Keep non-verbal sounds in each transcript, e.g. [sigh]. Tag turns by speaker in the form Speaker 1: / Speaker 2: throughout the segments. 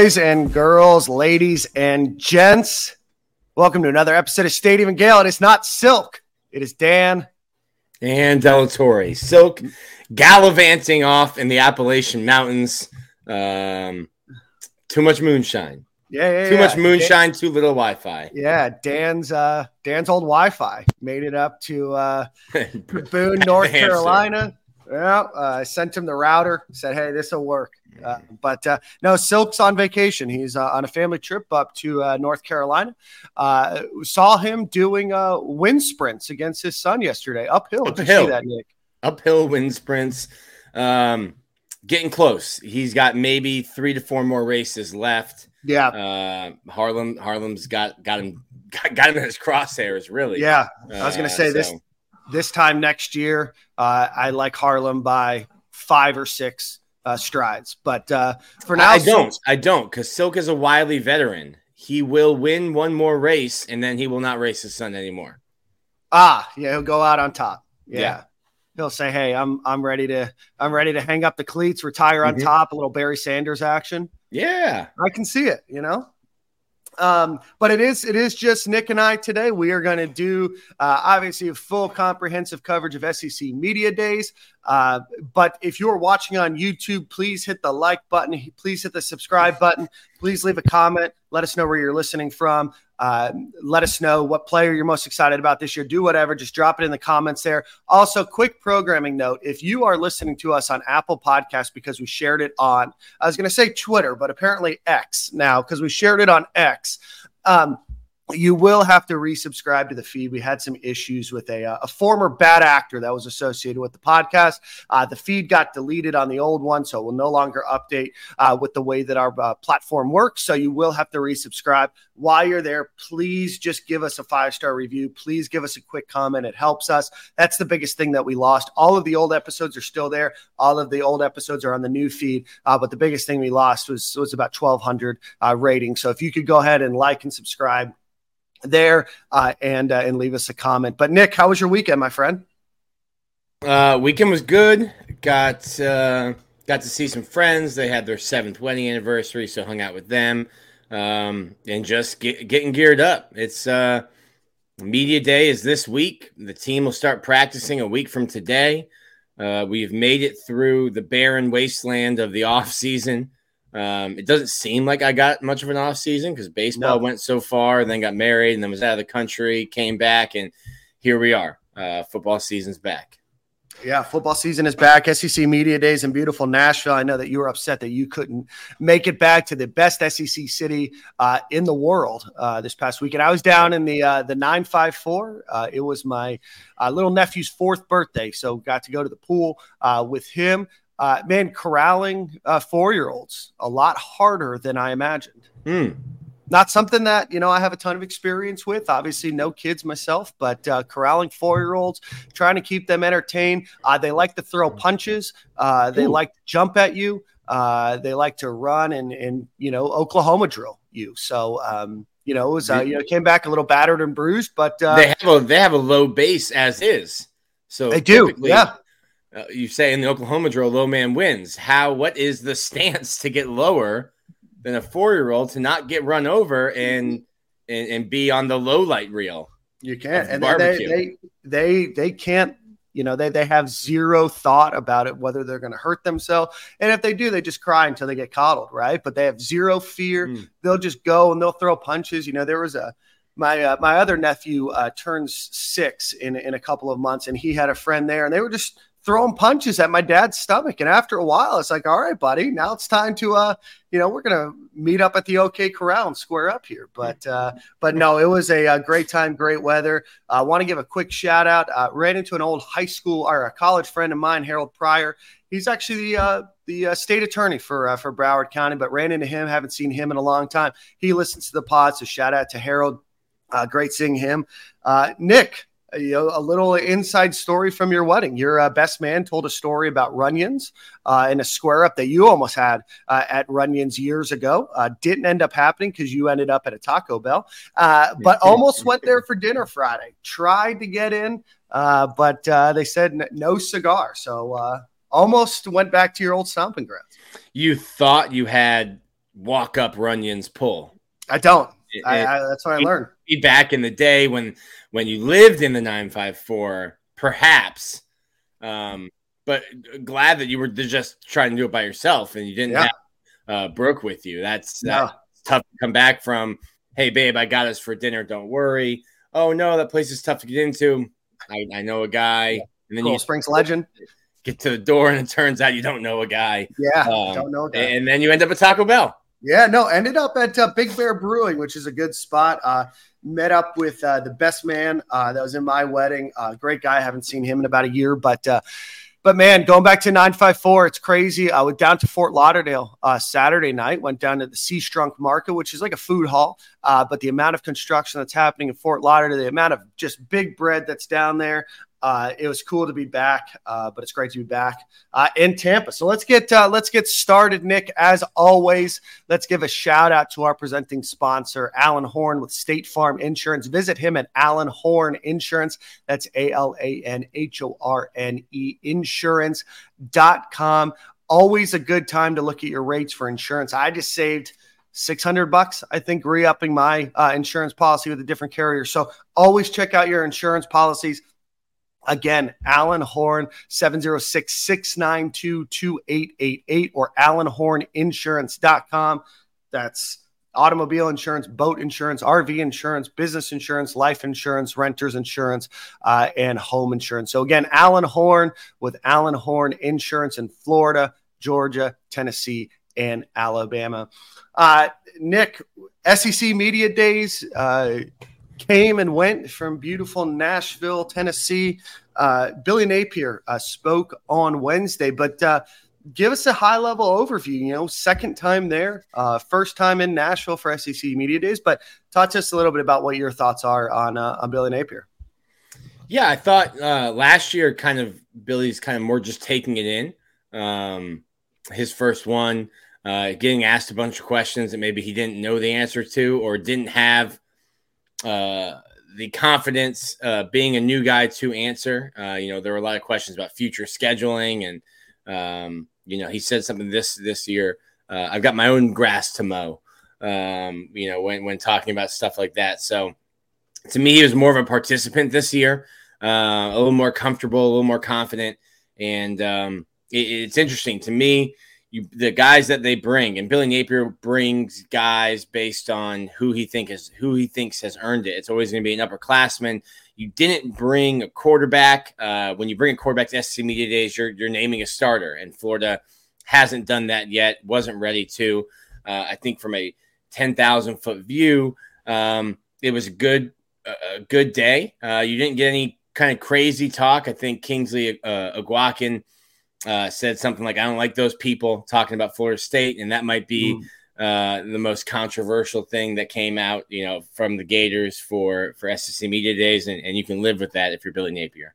Speaker 1: Boys and girls, ladies and gents, welcome to another episode of Stadium and Gale. And it's not Silk, it is Dan.
Speaker 2: and Delatorre. Silk gallivanting off in the Appalachian Mountains. Um, too much moonshine.
Speaker 1: Yeah, yeah,
Speaker 2: Too
Speaker 1: yeah.
Speaker 2: much moonshine, too little Wi Fi.
Speaker 1: Yeah, Dan's uh Dan's old Wi-Fi made it up to uh [laughs] Boone, North Carolina. Yeah, uh, I sent him the router. Said, "Hey, this will work." Uh, but uh, no, Silk's on vacation. He's uh, on a family trip up to uh, North Carolina. Uh, saw him doing uh, wind sprints against his son yesterday, uphill. Did you
Speaker 2: Uphill.
Speaker 1: see that, Nick?
Speaker 2: Uphill wind sprints. Um, getting close. He's got maybe three to four more races left.
Speaker 1: Yeah,
Speaker 2: Uh, Harlem, Harlem's got got him [laughs] got, got him in his crosshairs. Really.
Speaker 1: yeah. I was gonna say this
Speaker 2: so-
Speaker 1: this time next year, uh, I like Harlem by five or six uh, strides. But uh, for now,
Speaker 2: I don't. I don't because Silk is a wily veteran. He will win one more race and then he will not race his son anymore.
Speaker 1: Ah, yeah, he'll go out on top. Yeah.
Speaker 2: Yeah.
Speaker 1: He'll say, "Hey, I'm I'm ready to I'm ready to hang up the cleats, retire on
Speaker 2: Mhm.
Speaker 1: top, a little Barry Sanders action."
Speaker 2: Yeah.
Speaker 1: I can see it, you know. Um, but it is it is just Nick and I today. We are going to do uh, obviously a full comprehensive coverage of SEC Media Days. Uh, but if you're watching on YouTube, please hit the like button. Please hit the subscribe button. Please leave a comment. Let us know where you're listening from. Uh, let us know what player you're most excited about this year. Do whatever. Just drop it in the comments there. Also, quick programming note: if you are listening to us on Apple Podcasts because we shared it on I was going to say Twitter, but apparently X now because we shared it on X. Um, you will have to resubscribe to the feed. We had some issues with a, uh, a former bad actor that was associated with the podcast. Uh, the feed got deleted on the old one, so it will no longer update uh, with the way that our uh, platform works. So you will have to resubscribe. While you're there, please just give us a five star review. Please give us a quick comment. It helps us. That's the biggest thing that we lost. All of the old episodes are still there. All of the old episodes are on the new feed. Uh, but the biggest thing we lost was was about 1,200 uh, ratings. So if you could go ahead and like and subscribe there uh, and uh, and leave us a comment. But Nick, how was your weekend, my friend?
Speaker 2: Uh, weekend was good. Got uh, got to see some friends. They had their seventh wedding anniversary, so hung out with them. Um, and just get, getting geared up. It's uh, media day is this week. The team will start practicing a week from today. Uh, we've made it through the barren wasteland of the [laughs] off season. Um, it doesn't seem like I got much of an off season because baseball
Speaker 1: No.
Speaker 2: went so far, and then got married, and then was out of the country, came back, and here we are. Uh, football season's back.
Speaker 1: Yeah, football season is back. SEC Media Days in beautiful Nashville. I know that you were upset that you couldn't make it back to the best SEC city uh, in the world uh, this past weekend. I was down in the uh, the nine five four. Uh, it was my uh, little nephew's fourth birthday, so got to go to the pool uh, with him. Uh, man, corralling uh, four year olds a lot harder than I imagined.
Speaker 2: Hmm.
Speaker 1: not something that you know I have a ton of experience with. Obviously, no kids myself, but uh, corralling four-year-olds, trying to keep them entertained. Uh, they like to throw punches. Uh, they
Speaker 2: Ooh.
Speaker 1: like to jump at you. Uh, they like to run and and you know Oklahoma drill you. So um, you know it was uh, you know came back a little battered and bruised, but uh,
Speaker 2: they have a they have a low base as is. So
Speaker 1: they do. Yeah,
Speaker 2: uh, you say in the Oklahoma drill, low man wins. How? What is the stance to get lower than a four year old to not get run over and and, and be on the low light reel?
Speaker 1: you can't. And they, they they they they can't. You know, they, they have zero thought about it, whether they're going to hurt themselves. And if they do, they just cry until they get coddled, right? But they have zero fear.
Speaker 2: Mm.
Speaker 1: They'll just go and they'll throw punches. You know, there was a my uh, my other nephew uh, turns six in in a couple of months, and he had a friend there, and they were just throwing punches at my dad's stomach. And after a while, it's like, all right, buddy, now it's time to, uh, you know, we're gonna meet up at the OK Corral and square up here. But, uh, but no, it was a, a great time, great weather. I uh, want to give a quick shout out. Uh, ran into an old high school or a college friend of mine, Harold Pryor. He's actually the uh, the uh, state attorney for uh, for Broward County, but ran into him. Haven't seen him in a long time. He listens to the pod, so shout out to Harold. Uh, great seeing him. Uh, Nick, you know, a little inside story from your wedding. Your uh, best man told a story about Runyons uh, in a square up that you almost had uh, at Runyons years ago. Uh, didn't end up happening because you ended up at a Taco Bell, uh, but [laughs] almost went there for dinner Friday. Tried to get in, uh, but they said no cigar. So almost went back to your old stomping grounds.
Speaker 2: You thought you had walk up Runyons pull.
Speaker 1: I don't. It, I, I, that's what I learned.
Speaker 2: Back in the day when when you lived in the 954, perhaps. Um, but glad that you were just trying to do it by yourself and you didn't yeah. have uh, Brooke with you. That's, no. that's tough to come back from. Hey, babe, I got us for dinner. Don't worry. Oh, no, that place is tough to get into. I, I know a guy.
Speaker 1: And then cool. you Springs legend
Speaker 2: get to the door and it turns out you don't know a guy.
Speaker 1: Yeah, um, don't know.
Speaker 2: And then you end up at Taco Bell.
Speaker 1: Yeah, no, ended up at uh, Big Bear Brewing, which is a good spot. Uh, met up with uh, the best man uh, that was in my wedding. Uh, great guy. I haven't seen him in about a year, but uh, but man, going back to 954, it's crazy. I went down to Fort Lauderdale uh, Saturday night, went down to the Sistrunk Market, which is like a food hall. Uh, but the amount of construction that's happening in Fort Lauderdale, the amount of just big bread that's down there, uh, it was cool to be back, uh, but it's great to be back uh, in Tampa. So let's get uh, let's get started, Nick. As always, let's give a shout out to our presenting sponsor, Alan Horne with State Farm Insurance. Visit him at Alan Horne Insurance. That's A L A N H O R N E Insurance.com. Always a good time to look at your rates for insurance. I just saved. 600 bucks, I think, re upping my uh, insurance policy with a different carrier. So always check out your insurance policies Again, Alan Horne, 706 692 2888 or alanhorneinsurance.com. That's automobile insurance, boat insurance, RV insurance, business insurance, life insurance, renters insurance, uh, and home insurance. So, again, Alan Horne with Alan Horne Insurance in Florida, Georgia, Tennessee, and Alabama. Uh, Nick, SEC Media Days. Uh, came and went from beautiful Nashville, Tennessee. Uh, Billy Napier uh, spoke on Wednesday, but uh, give us a high level overview. You know, second time there, uh, first time in Nashville for SEC Media Days, but talk to us a little bit about what your thoughts are on uh, on Billy Napier.
Speaker 2: Yeah, I thought uh, last year, kind of Billy's kind of more just taking it in. Um, his first one, getting asked a bunch of questions that maybe he didn't know the answer to or didn't have uh, the confidence uh, being a new guy to answer. Uh, you know, there were a lot of questions about future scheduling, and um, you know, he said something this this year. Uh, I've got my own grass to mow. Um, you know, when when talking about stuff like that. So, to me, he was more of a participant this year, uh, a little more comfortable, a little more confident, and um, it, it's interesting to me you the guys that they bring, and Billy Napier brings guys based on who he think is who he thinks has earned it. It's always going to be an upperclassman. You didn't bring a quarterback. Uh, when you bring a quarterback to SEC Media Days, you're you're naming a starter, and Florida hasn't done that yet. wasn't ready to. Uh, I think from a ten thousand foot view, um, it was a good a good day. Uh, you didn't get any kind of crazy talk. I think Kingsley uh, Eguakun – uh, said something like, I don't like those people talking about Florida State. And that might be uh, the most controversial thing that came out, you know, from the Gators for, for SEC Media Days. And, and you can live with that if you're Billy Napier.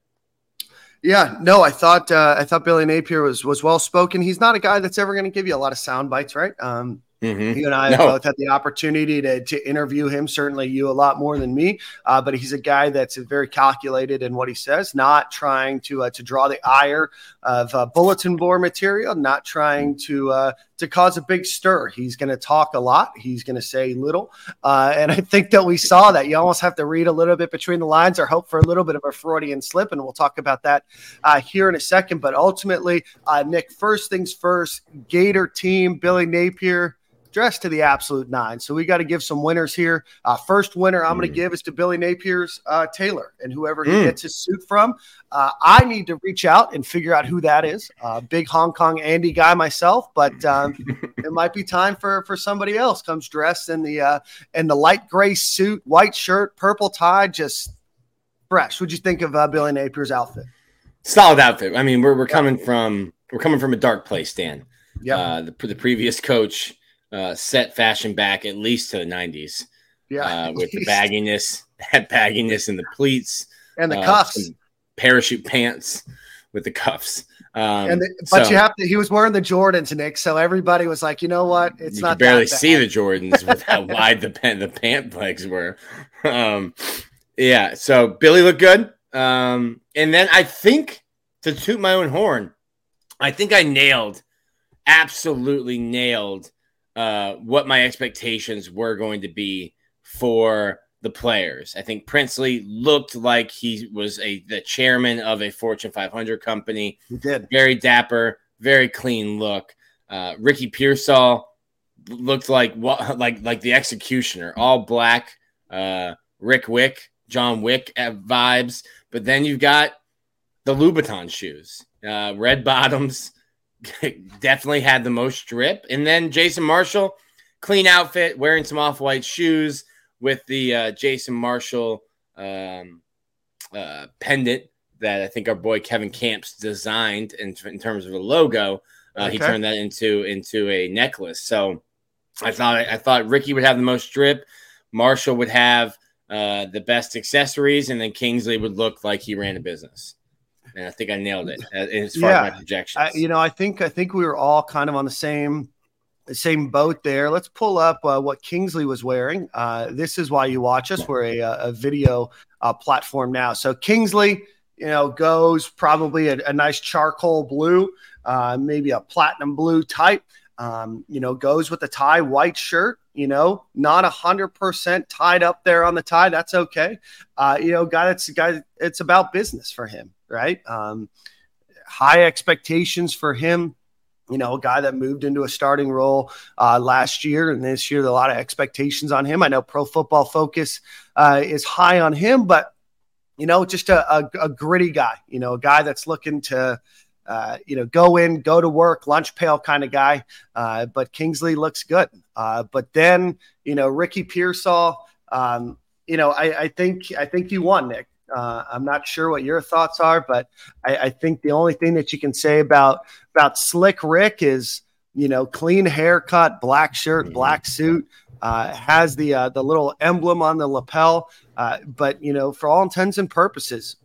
Speaker 1: Yeah, no, I thought uh, I thought Billy Napier was was well spoken. He's not a guy that's ever going to give you a lot of sound bites, right? Um, Mm-hmm. You and I no. both had the opportunity to, to interview him. Certainly, you a lot more than me, uh, but he's a guy that's very calculated in what he says, not trying to uh, to draw the ire of uh, bulletin board material, not trying to uh, to cause a big stir. He's going to talk a lot. He's going to say little, uh, and I think that we saw that. You almost have to read a little bit between the lines or hope for a little bit of a Freudian slip, and we'll talk about that uh, here in a second. But ultimately, Nick, first things first, Gator team, Billy Napier dressed to the absolute nine. So we got to give some winners here. Uh, first winner I'm going to
Speaker 2: Mm.
Speaker 1: give is to Billy Napier's uh, tailor, and whoever he
Speaker 2: Mm.
Speaker 1: gets his suit from. Uh, I need to reach out and figure out who that is. Uh, big Hong Kong Andy guy myself, but um, [laughs] it might be time for for somebody else. Comes dressed in the uh, in the light gray suit, white shirt, purple tie, just fresh. What'd you think of uh, Billy Napier's outfit?
Speaker 2: Solid outfit. I mean, we're, we're coming from we're coming from a dark place, Dan.
Speaker 1: Yeah,
Speaker 2: Uh, the, the previous coach uh, set fashion back at least to the 90s
Speaker 1: yeah,
Speaker 2: uh, [laughs] with the bagginess, that bagginess and the pleats,
Speaker 1: and the
Speaker 2: uh,
Speaker 1: cuffs.
Speaker 2: parachute pants with the cuffs. Um,
Speaker 1: And the, but
Speaker 2: so
Speaker 1: you have to. He was wearing the Jordans, Nick. So everybody was like, you know what? It's
Speaker 2: you
Speaker 1: not
Speaker 2: barely see the Jordans with how [laughs] wide the pant the pant legs were. Um, yeah, so Billy looked good. Um, and then I think to toot my own horn, I think I nailed, absolutely nailed, uh, what my expectations were going to be for the players. I think Princely looked like he was a the chairman of a Fortune 500 company
Speaker 1: He did.
Speaker 2: very dapper, very clean look. Uh, Ricky Pearsall looked like what, like like the executioner, all black. Uh, Rick Wick, John Wick uh, vibes, but then you've got the Louboutin shoes, uh, red bottoms. [laughs] definitely had the most drip, and then Jason Marshall, clean outfit, wearing some off white shoes with the uh, Jason Marshall um, uh, pendant that I think our boy Kevin Camps designed in, in terms of a logo. Uh, He turned that into into a necklace. So I thought I thought Ricky would have the most drip, Marshall would have uh, the best accessories, and then Kingsley would look like he ran a business. And I think I nailed it uh, as far
Speaker 1: Yeah.
Speaker 2: as my projections.
Speaker 1: I, you know, I think I think we were all kind of on the same the same boat there. Let's pull up uh, what Kingsley was wearing. Uh, this is why you watch us. We're a, a video uh, platform now. So Kingsley, you know, goes probably a, a nice charcoal blue, uh, maybe a platinum blue type. Um, you know, goes with the tie, white shirt. You know, not a hundred percent tied up there on the tie. That's okay. Uh, you know, guy that's guy. It's about business for him, right? Um, high expectations for him. You know, a guy that moved into a starting role uh, last year, and this year, a lot of expectations on him. I know Pro Football Focus uh, is high on him, but you know, just a, a, a gritty guy. You know, a guy that's looking to, uh, you know, go in, go to work, lunch pail kind of guy. Uh, but Kingsley looks good. Uh, but then, you know, Ricky Pearsall. Um, you know, I, I think I think you won, Nick. Uh, I'm not sure what your thoughts are, but I, I think the only thing that you can say about about Slick Rick is you know clean haircut, black shirt, black suit, uh, has the uh, the little emblem on the lapel, uh, but you know for all intents and purposes,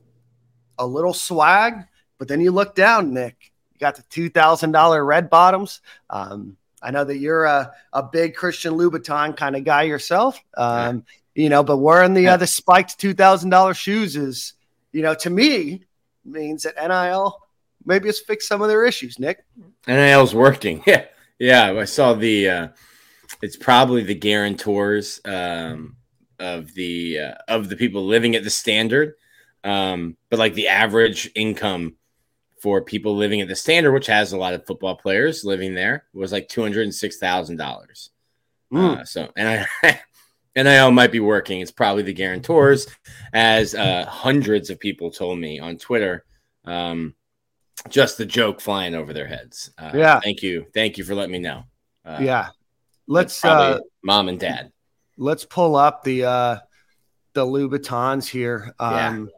Speaker 1: a little swag. But then you look down, Nick. You got the two thousand dollar red bottoms. Um, I know that you're a, a big Christian Louboutin kind of guy yourself. Um, you know, but wearing the
Speaker 2: Yeah.
Speaker 1: uh, the spiked two thousand dollar shoes is, you know, to me means that NIL maybe has fixed some of their issues. Nick,
Speaker 2: NIL's working. [laughs] Yeah. Yeah. I saw the uh it's probably the guarantors um of the uh, of the people living at the standard. Um, but like the average income for people living at the standard, which has a lot of football players living there, was like two hundred and six thousand dollars. Uh, so and I [laughs] NIL might be working. It's probably the guarantors, as uh, hundreds of people told me on Twitter. Um, just the joke flying over their heads. Uh,
Speaker 1: Yeah.
Speaker 2: Thank you. Thank you for letting me know. Uh,
Speaker 1: yeah. Let's uh,
Speaker 2: mom and dad.
Speaker 1: let's pull up the uh the Louboutins here.
Speaker 2: Yeah.
Speaker 1: Um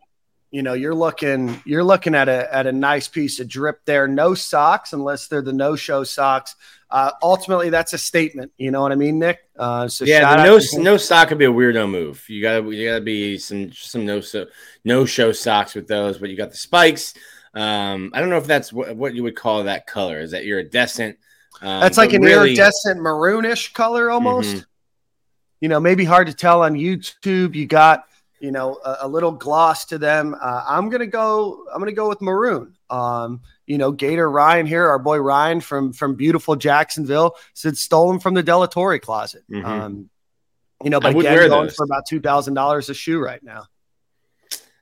Speaker 1: you know, you're looking you're looking at a at a nice piece of drip there. No socks unless they're the no-show socks. Uh ultimately that's a statement, you know what I mean, Nick? Uh so
Speaker 2: Yeah,
Speaker 1: shout
Speaker 2: the
Speaker 1: out
Speaker 2: no
Speaker 1: to
Speaker 2: no sock could be a weirdo move. You gotta you gotta be some some no so no show socks with those, but you got the spikes. Um, I don't know if that's what, what you would call that color. Is that iridescent? Um,
Speaker 1: That's like an
Speaker 2: really-
Speaker 1: iridescent maroonish color almost.
Speaker 2: Mhm.
Speaker 1: You know, maybe hard to tell on YouTube. You got, you know, a, a little gloss to them. Uh, I'm gonna go. I'm gonna go with maroon. Um, you know, Gator Ryan here, our boy Ryan from from beautiful Jacksonville, said stolen from the Delatorre closet.
Speaker 2: Mhm.
Speaker 1: Um, you know, but again, going
Speaker 2: those.
Speaker 1: for about two thousand dollars a shoe right now,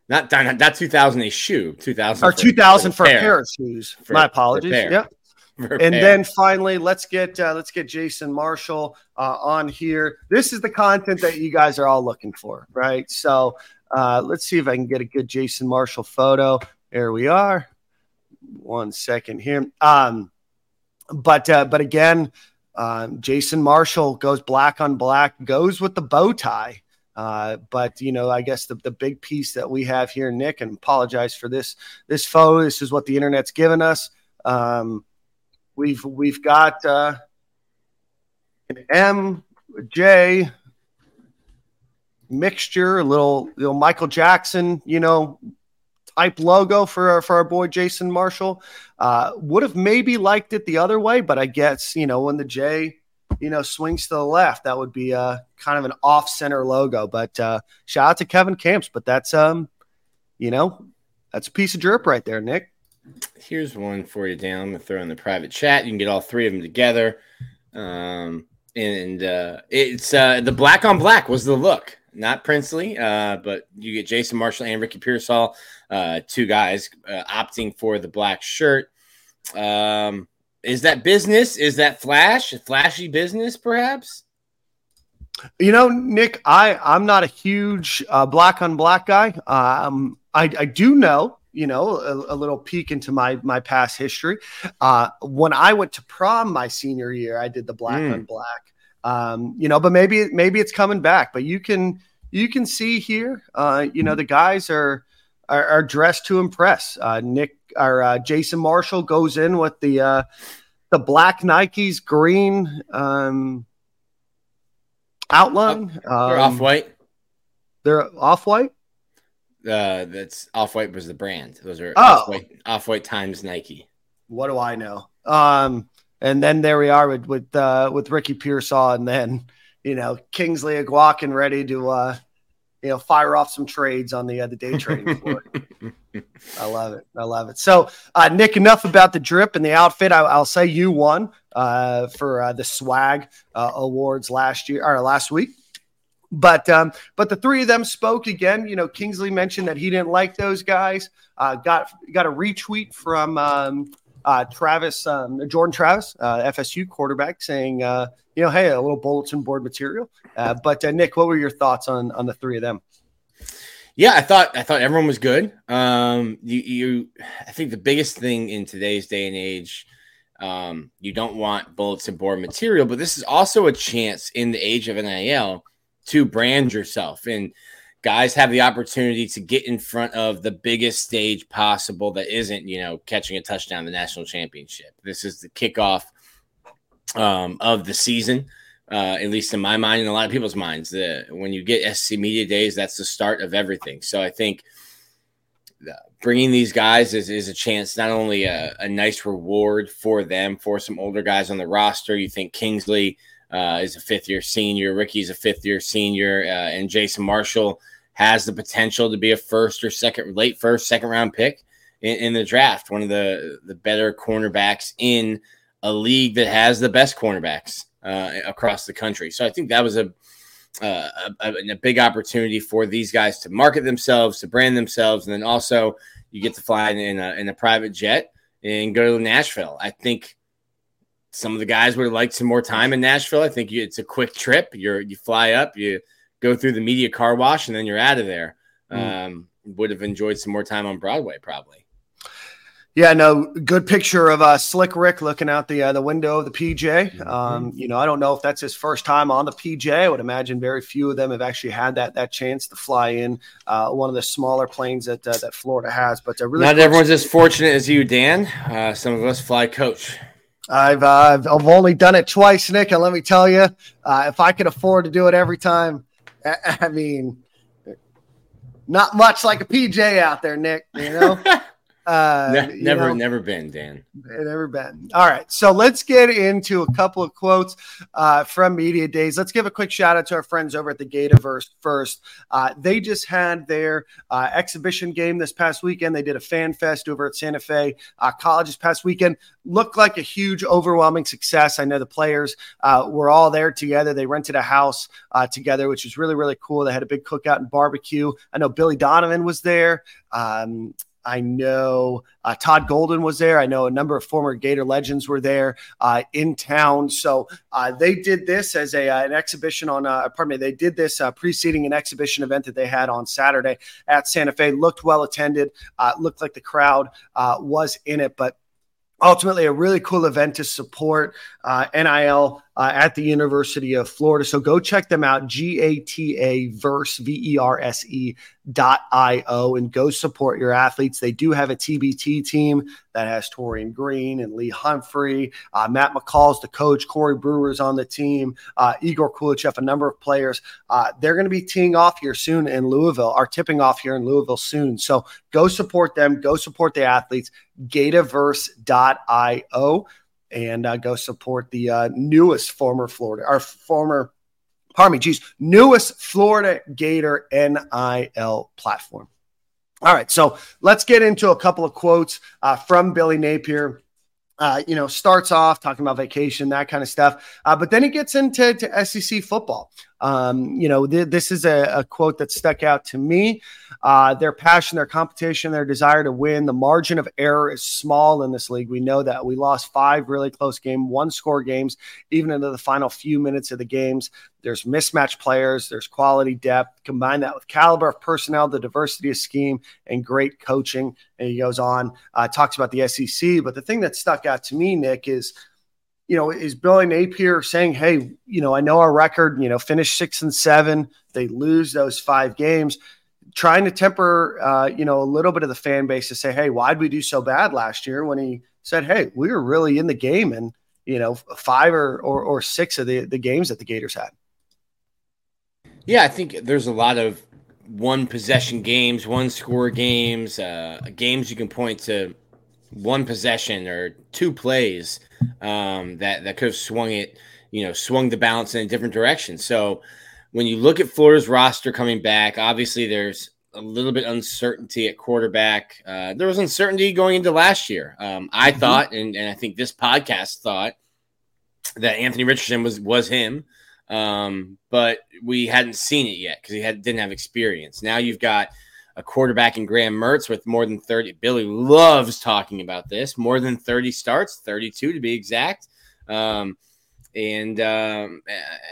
Speaker 2: Not not, not two thousand a shoe, two thousand
Speaker 1: or two thousand for a pair of shoes.
Speaker 2: For-
Speaker 1: My apologies. Yep. [laughs] and then finally, let's get uh, let's get Jason Marshall uh, on here. This is the content that you guys are all looking for, right? So uh, let's see if I can get a good Jason Marshall photo. There we are. One second here. Um, but uh, but again, um, Jason Marshall goes black on black, goes with the bow tie. Uh, but you know, I guess the, the big piece that we have here, Nick, and apologize for this this foe. This is what the internet's given us. Um, we've we've got uh, an M J mixture, a little little Michael Jackson, you know, type logo for our, for our boy Jason Marshall. Uh, would have maybe liked it the other way, but I guess you know when the J you know swings to the left, that would be uh, kind of an off center logo. But uh, shout out to Kevin Camps, but that's um, you know, that's a piece of drip right there, Nick.
Speaker 2: Here's one for you, Dan. I'm gonna throw in the private chat. You can get all three of them together. Um, and uh, it's uh, the black on black was the look not Princely, uh, but you get Jason Marshall and Ricky Pearsall, uh, two guys uh, opting for the black shirt. Um, is that business? Is that flash? Flashy business, perhaps?
Speaker 1: You know, Nick, I I'm not a huge uh, black on black guy. Um, I I do know you know a, a, little peek into my my past history uh when i went to prom my senior year i did the black mm. on black um, you know, but maybe maybe it's coming back. But you can you can see here, uh, you know, the guys are are, are dressed to impress. Uh, Nick or uh, Jason Marshall goes in with the uh, the black Nikes, green um, outline.
Speaker 2: they're um, off white.
Speaker 1: They're off white.
Speaker 2: Uh, that's off white was the brand. Those are oh. off white times Nike.
Speaker 1: What do I know? Um, and then there we are with with uh, with Ricky Pearsall, and then you know Kingsley Eguakun ready to uh, you know fire off some trades on the uh, the day trading floor. [laughs] I love it. I love it. So, uh, Nick, enough about the drip and the outfit. I, will say you won uh, for uh, the swag uh, awards last year or last week. But um, but the three of them spoke again. You know, Kingsley mentioned that he didn't like those guys. Uh, got got a retweet from um, uh, Travis, um, Jordan Travis, uh, FSU quarterback, saying, uh, you know, hey, a little bulletin board material. Uh, but uh, Nick, what were your thoughts on on the three of them?
Speaker 2: Yeah, I thought I thought everyone was good. Um, you, you, I think the biggest thing in today's day and age, um, you don't want bulletin board material, but this is also a chance in the age of NIL to brand yourself and guys have the opportunity to get in front of the biggest stage possible that isn't, you know, catching a touchdown the national championship. This is the kickoff um, of the season, uh, at least in my mind and a lot of people's minds. The, when you get SC Media Days, that's the start of everything. So I think uh, bringing these guys is, is a chance, not only a, a nice reward for them, for some older guys on the roster. You think Kingsley – uh, is a fifth year senior. Ricky's a fifth year senior, uh, and Jason Marshall has the potential to be a first or second, late first, second round pick in, in the draft. One of the the better cornerbacks in a league that has the best cornerbacks uh, across the country. So I think that was a, uh, a, a big opportunity for these guys to market themselves, to brand themselves, and then also you get to fly in a, in a private jet and go to Nashville. I think some of the guys would have liked some more time in Nashville. I think you, it's a quick trip. You're you fly up, you go through the media car wash, and then you're out of there. Mm. Um, would have enjoyed some more time on Broadway, probably.
Speaker 1: Yeah, no, good picture of uh, Slick Rick looking out the uh, the window of the PJ. Mm-hmm. Um, you know, I don't know if that's his first time on the PJ. I would imagine very few of them have actually had that that chance to fly in uh, one of the smaller planes that uh, that Florida has. But uh, really,
Speaker 2: not everyone's as fortunate as you, Dan. Uh, some of us fly coach.
Speaker 1: I've uh, I've only done it twice, Nick, and let me tell you, uh, if I could afford to do it every time, [laughs] I, mean, not much like a PJ out there, Nick. You know. [laughs]
Speaker 2: Uh, ne- never, know, never been, Dan.
Speaker 1: Never been. All right, so let's get into a couple of quotes uh, from media days. Let's give a quick shout out to our friends over at the Gataverse first. Uh, they just had their uh, exhibition game this past weekend. They did a fan fest over at Santa Fe uh, College this past weekend. Looked like a huge, overwhelming success. I know the players uh, were all there together. They rented a house together, which was really, really cool. They had a big cookout and barbecue. I know Billy Donovan was there. Um, I know uh, Todd Golden was there. I know a number of former Gator legends were there uh, in town. So uh, they did this as a uh, an exhibition on. Uh, pardon me. They did this uh, preceding an exhibition event that they had on Saturday at Santa Fe. Looked well attended. looked like the crowd was in it, but ultimately a really cool event to support NIL uh, at the University of Florida. So go check them out, G A T A verse V E R S E dot I O, and go support your athletes. They do have a TBT team that has Taurean Green and Lee Humphrey. Uh, Matt McCall's the coach. Corey Brewer's on the team. Uh, Egor Koulechov, a number of players. Uh, they're going to be teeing off here soon in Louisville, are tipping off here in Louisville soon. So go support them. Go support the athletes. Gataverse.io and uh, go support the uh, newest former Florida, our former, pardon me, geez, newest Florida Gator NIL platform. All right, so let's get into a couple of quotes uh, from Billy Napier. Uh, you know, starts off talking about vacation, that kind of stuff. Uh, but then he gets into to SEC football. Um, you know, th- this is a, a, quote that stuck out to me. Uh, their passion, their competition, their desire to win. The margin of error is small in this league. We know that we lost five really close game, one score games, even into the final few minutes of the games. There's mismatched players, there's quality depth. Combine that with caliber of personnel, the diversity of scheme, and great coaching. And he goes on, uh, talks about the SEC. But the thing that stuck out to me, Nick, is you know, is Billy Napier saying, hey, you know, I know our record, you know, finish six and seven. They lose those five games. Trying to temper, uh, you know, a little bit of the fan base to say, hey, why'd we do so bad last year? When he said, hey, we were really in the game and, you know, five or, or, or six of the, the games that the Gators had.
Speaker 2: Yeah, I think there's a lot of one possession games, one score games, uh, games you can point to one possession or two plays um, that that could have swung it, you know, swung the balance in a different direction. So when you look at Florida's roster coming back, obviously there's a little bit uncertainty at quarterback. Uh, there was uncertainty going into last year. Um, I mm-hmm. thought, and, and I think this podcast thought that Anthony Richardson was was him, um, but we hadn't seen it yet because he had didn't have experience. Now you've got a quarterback in Graham Mertz with more than 30. Billy loves talking about this. More than 30 starts, 32 to be exact. Um, and um,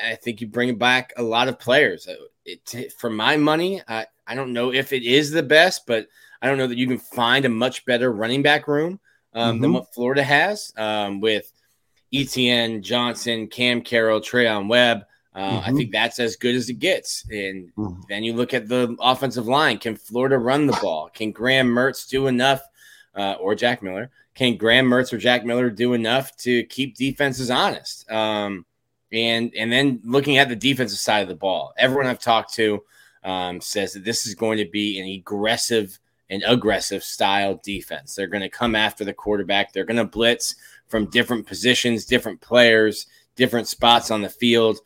Speaker 2: I think you bring back a lot of players. Uh, it, for my money, I, I don't know if it is the best, but I don't know that you can find a much better running back room um, mm-hmm. than what Florida has um, with Etienne, Johnson, Cam Carroll, Treyaun Webb. Uh, mm-hmm. I think that's as good as it gets. And mm-hmm. then you look at the offensive line. Can Florida run the ball? Can Graham Mertz do enough, uh, or Jack Miller? Can Graham Mertz or Jack Miller do enough to keep defenses honest? Um, and and then looking at the defensive side of the ball, everyone I've talked to um, says that this is going to be an aggressive and aggressive style defense. They're going to come after the quarterback. They're going to blitz from different positions, different players, different spots on the field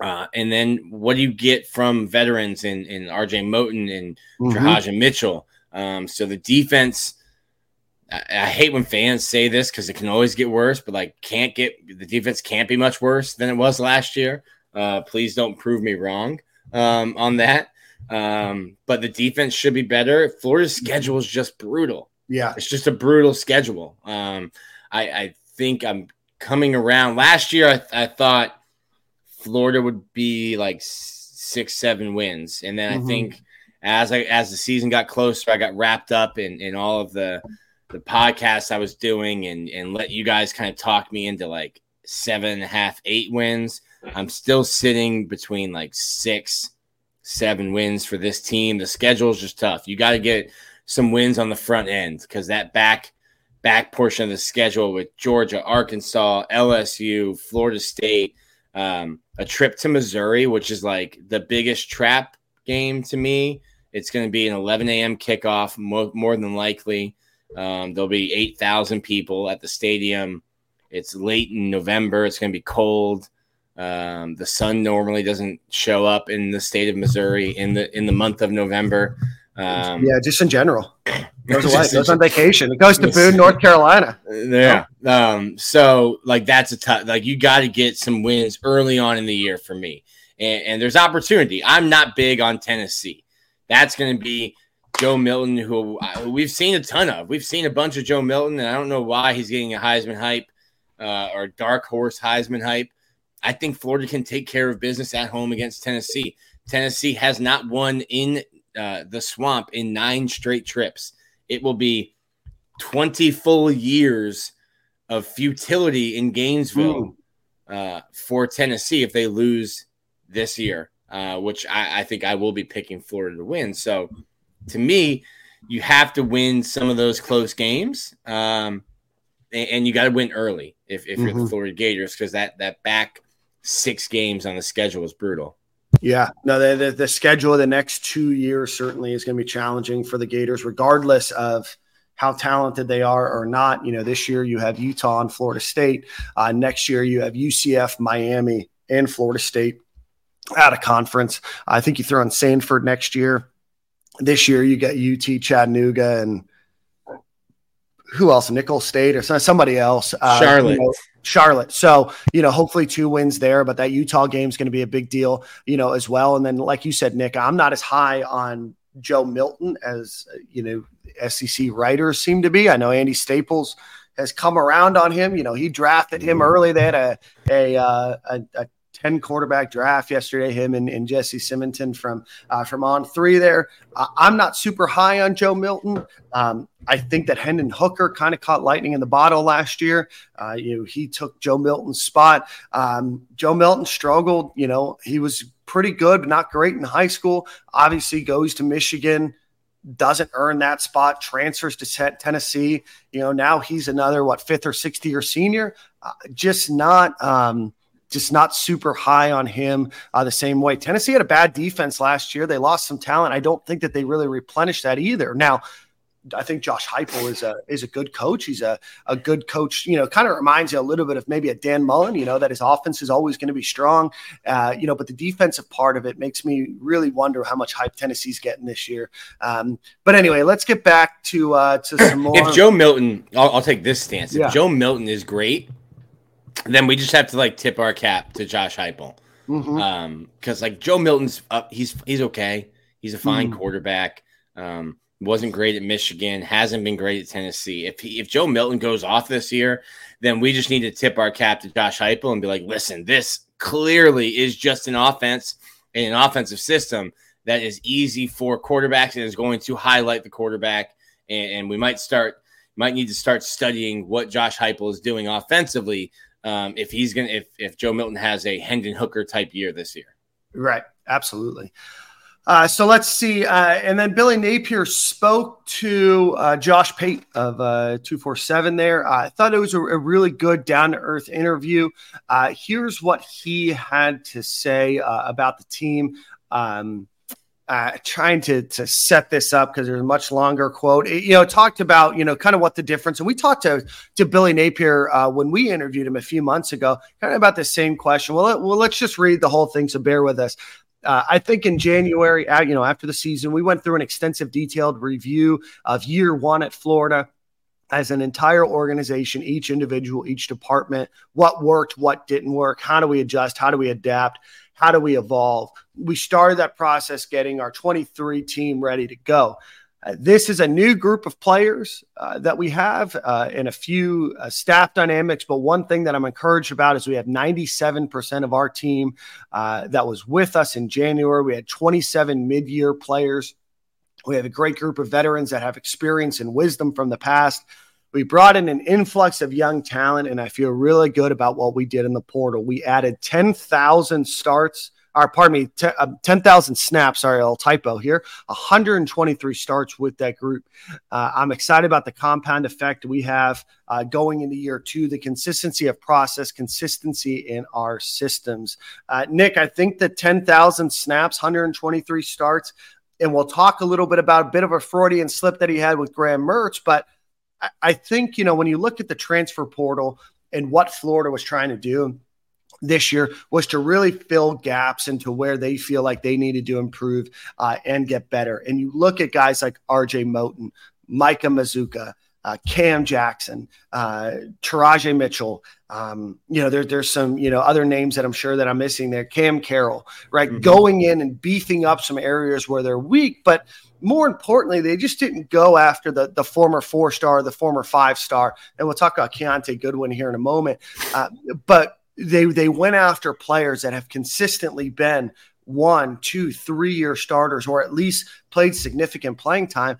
Speaker 2: uh, and then what do you get from veterans in, in RJ Moten and mm Mitchell? Um, so the defense, I, I, hate when fans say this because it can always get worse, but like can't get the defense can't be much worse than it was last year. Uh, please don't prove me wrong um, on that. Um, but the defense should be better. Florida's schedule is just brutal.
Speaker 1: Yeah,
Speaker 2: it's just a brutal schedule. Um, I, I think I'm coming around. Last year, I, I thought Florida would be like six, seven wins, and then mm-hmm. I think as I as the season got closer, I got wrapped up in in all of the the podcasts I was doing, and and let you guys kind of talk me into like seven and a half, eight wins. I'm still sitting between like six, seven wins for this team. The schedule is just tough. You got to get some wins on the front end because that back back portion of the schedule with Georgia, Arkansas, LSU, Florida State, um, a trip to Missouri, which is like the biggest trap game to me. It's going to be an 11 a.m. kickoff, more, more than likely. Um, there'll be 8,000 people at the stadium. It's late in November. It's going to be cold. Um, the sun normally doesn't show up in the state of Missouri in the in the month of November.
Speaker 1: Um, yeah, just in general. Goes away. Goes on vacation. It goes to Boone, North Carolina.
Speaker 2: Yeah. Um, so like that's a tough. Like you got to get some wins early on in the year for me, and, and there's opportunity. I'm not big on Tennessee. That's going to be Joe Milton, who we've seen a ton of. We've seen a bunch of Joe Milton, and I don't know why he's getting a Heisman hype uh, or dark horse Heisman hype. I think Florida can take care of business at home against Tennessee. Tennessee has not won in uh, the swamp in nine straight trips. It will be 20 full years of futility in Gainesville uh, for Tennessee if they lose this year, uh, which I, I, think I will be picking Florida to win. So to me, you have to win some of those close games. Um, and, and, you got to win early if, if mm-hmm. you're the mm-hmm. Florida Gators because that, that back six games on the schedule is brutal.
Speaker 1: Yeah, no, the, the, the schedule of the next two years certainly is going to be challenging for the Gators, regardless of how talented they are or not. You know, this year you have Utah and Florida State. Uh, next year you have UCF, Miami, and Florida State out of conference. I think you throw in Samford next year. This year you get UT, Chattanooga, and who else? Nicholls State or somebody else.
Speaker 2: Uh, Charlotte.
Speaker 1: You know, Charlotte. So, you know, hopefully two wins there, but that Utah game is going to be a big deal, you know, as well. And then, like you said, Nick, I'm not as high on Joe Milton as, you know, SEC writers seem to be. I know Andy Staples has come around on him. You know, he drafted him early. They had a, a, uh, a, a 10 quarterback draft yesterday, him and, and Jesse Simonton from uh, from on three there. Uh, I'm not super high on Joe Milton. Um, I think that Hendon Hooker kind of caught lightning in the bottle last year. Uh, you know, he took Joe Milton's spot. Um, Joe Milton struggled. You know, he was pretty good, but not great in high school. Obviously, goes to Michigan doesn't earn that spot, transfers to Tennessee. You know, now he's another what fifth or sixth year senior. Uh, just not um, just not super high on him uh, the same way. Tennessee had a bad defense last year. They lost some talent. I don't think that they really replenished that either. Now, I think Josh Heupel is a is a good coach. He's a, a good coach. You know, kind of reminds you a little bit of maybe a Dan Mullen. You know that his offense is always going to be strong. Uh, you know, but the defensive part of it makes me really wonder how much hype Tennessee's getting this year. Um, but anyway, let's get back to uh, to some more.
Speaker 2: If Joe Milton, I'll, I'll take this stance. If yeah. Joe Milton is great, then we just have to like tip our cap to Josh Heupel. Mm-hmm. Um, because like Joe Milton's up, he's he's okay. He's a fine mm. quarterback. Um, wasn't great at Michigan, hasn't been great at Tennessee. If he, if Joe Milton goes off this year, then we just need to tip our cap to Josh Heupel and be like, listen, this clearly is just an offense and an offensive system that is easy for quarterbacks and is going to highlight the quarterback. And, and we might start might need to start studying what Josh Heupel is doing offensively um, if he's gonna if if Joe Milton has a Hendon Hooker type year this year.
Speaker 1: Right, absolutely. Uh, so let's see. Uh, and then Billy Napier spoke to uh, Josh Pate of uh, 247 there. I thought it was a, a really good down to earth interview. Uh, here's what he had to say uh, about the team. Um, uh, trying to to set this up because there's a much longer quote. It, you know, talked about you know kind of what the difference, and we talked to to Billy Napier uh, when we interviewed him a few months ago, kind of about the same question. Well, let, well, let's just read the whole thing, so bear with us. Uh, I think in January, you know, after the season, we went through an extensive, detailed review of year one at Florida as an entire organization, each individual, each department, what worked, what didn't work, how do we adjust, how do we adapt, how do we evolve? We started that process getting our 23 team ready to go. Uh, this is a new group of players uh, that we have uh, and a few uh, staff dynamics. But one thing that I'm encouraged about is we have 97% of our team uh, that was with us in January. We had 27 mid year players. We have a great group of veterans that have experience and wisdom from the past. We brought in an influx of young talent, and I feel really good about what we did in the portal. We added 10,000 starts, or pardon me, uh, 10,000 snaps. Sorry, a little typo here. 123 starts with that group. Uh, I'm excited about the compound effect we have uh, going into year two, the consistency of process, consistency in our systems. Uh, Nick, I think the 10,000 snaps, 123 starts, and we'll talk a little bit about a bit of a Freudian slip that he had with Graham Mertz, but – I think, you know, when you look at the transfer portal and what Florida was trying to do this year was to really fill gaps into where they feel like they needed to improve uh, and get better. And you look at guys like RJ Moten, Micah Mazzccua, uh, Cam Jackson, uh, Teradja Mitchell. Um, you know, there, there's some, you know, other names that I'm sure that I'm missing there. Cam Carroll, right? Mm-hmm. Going in and beefing up some areas where they're weak, but more importantly, they just didn't go after the, the former four star, the former five star. And we'll talk about Keontae Goodwin here in a moment. Uh, but they they went after players that have consistently been one, two, three year starters, or at least played significant playing time.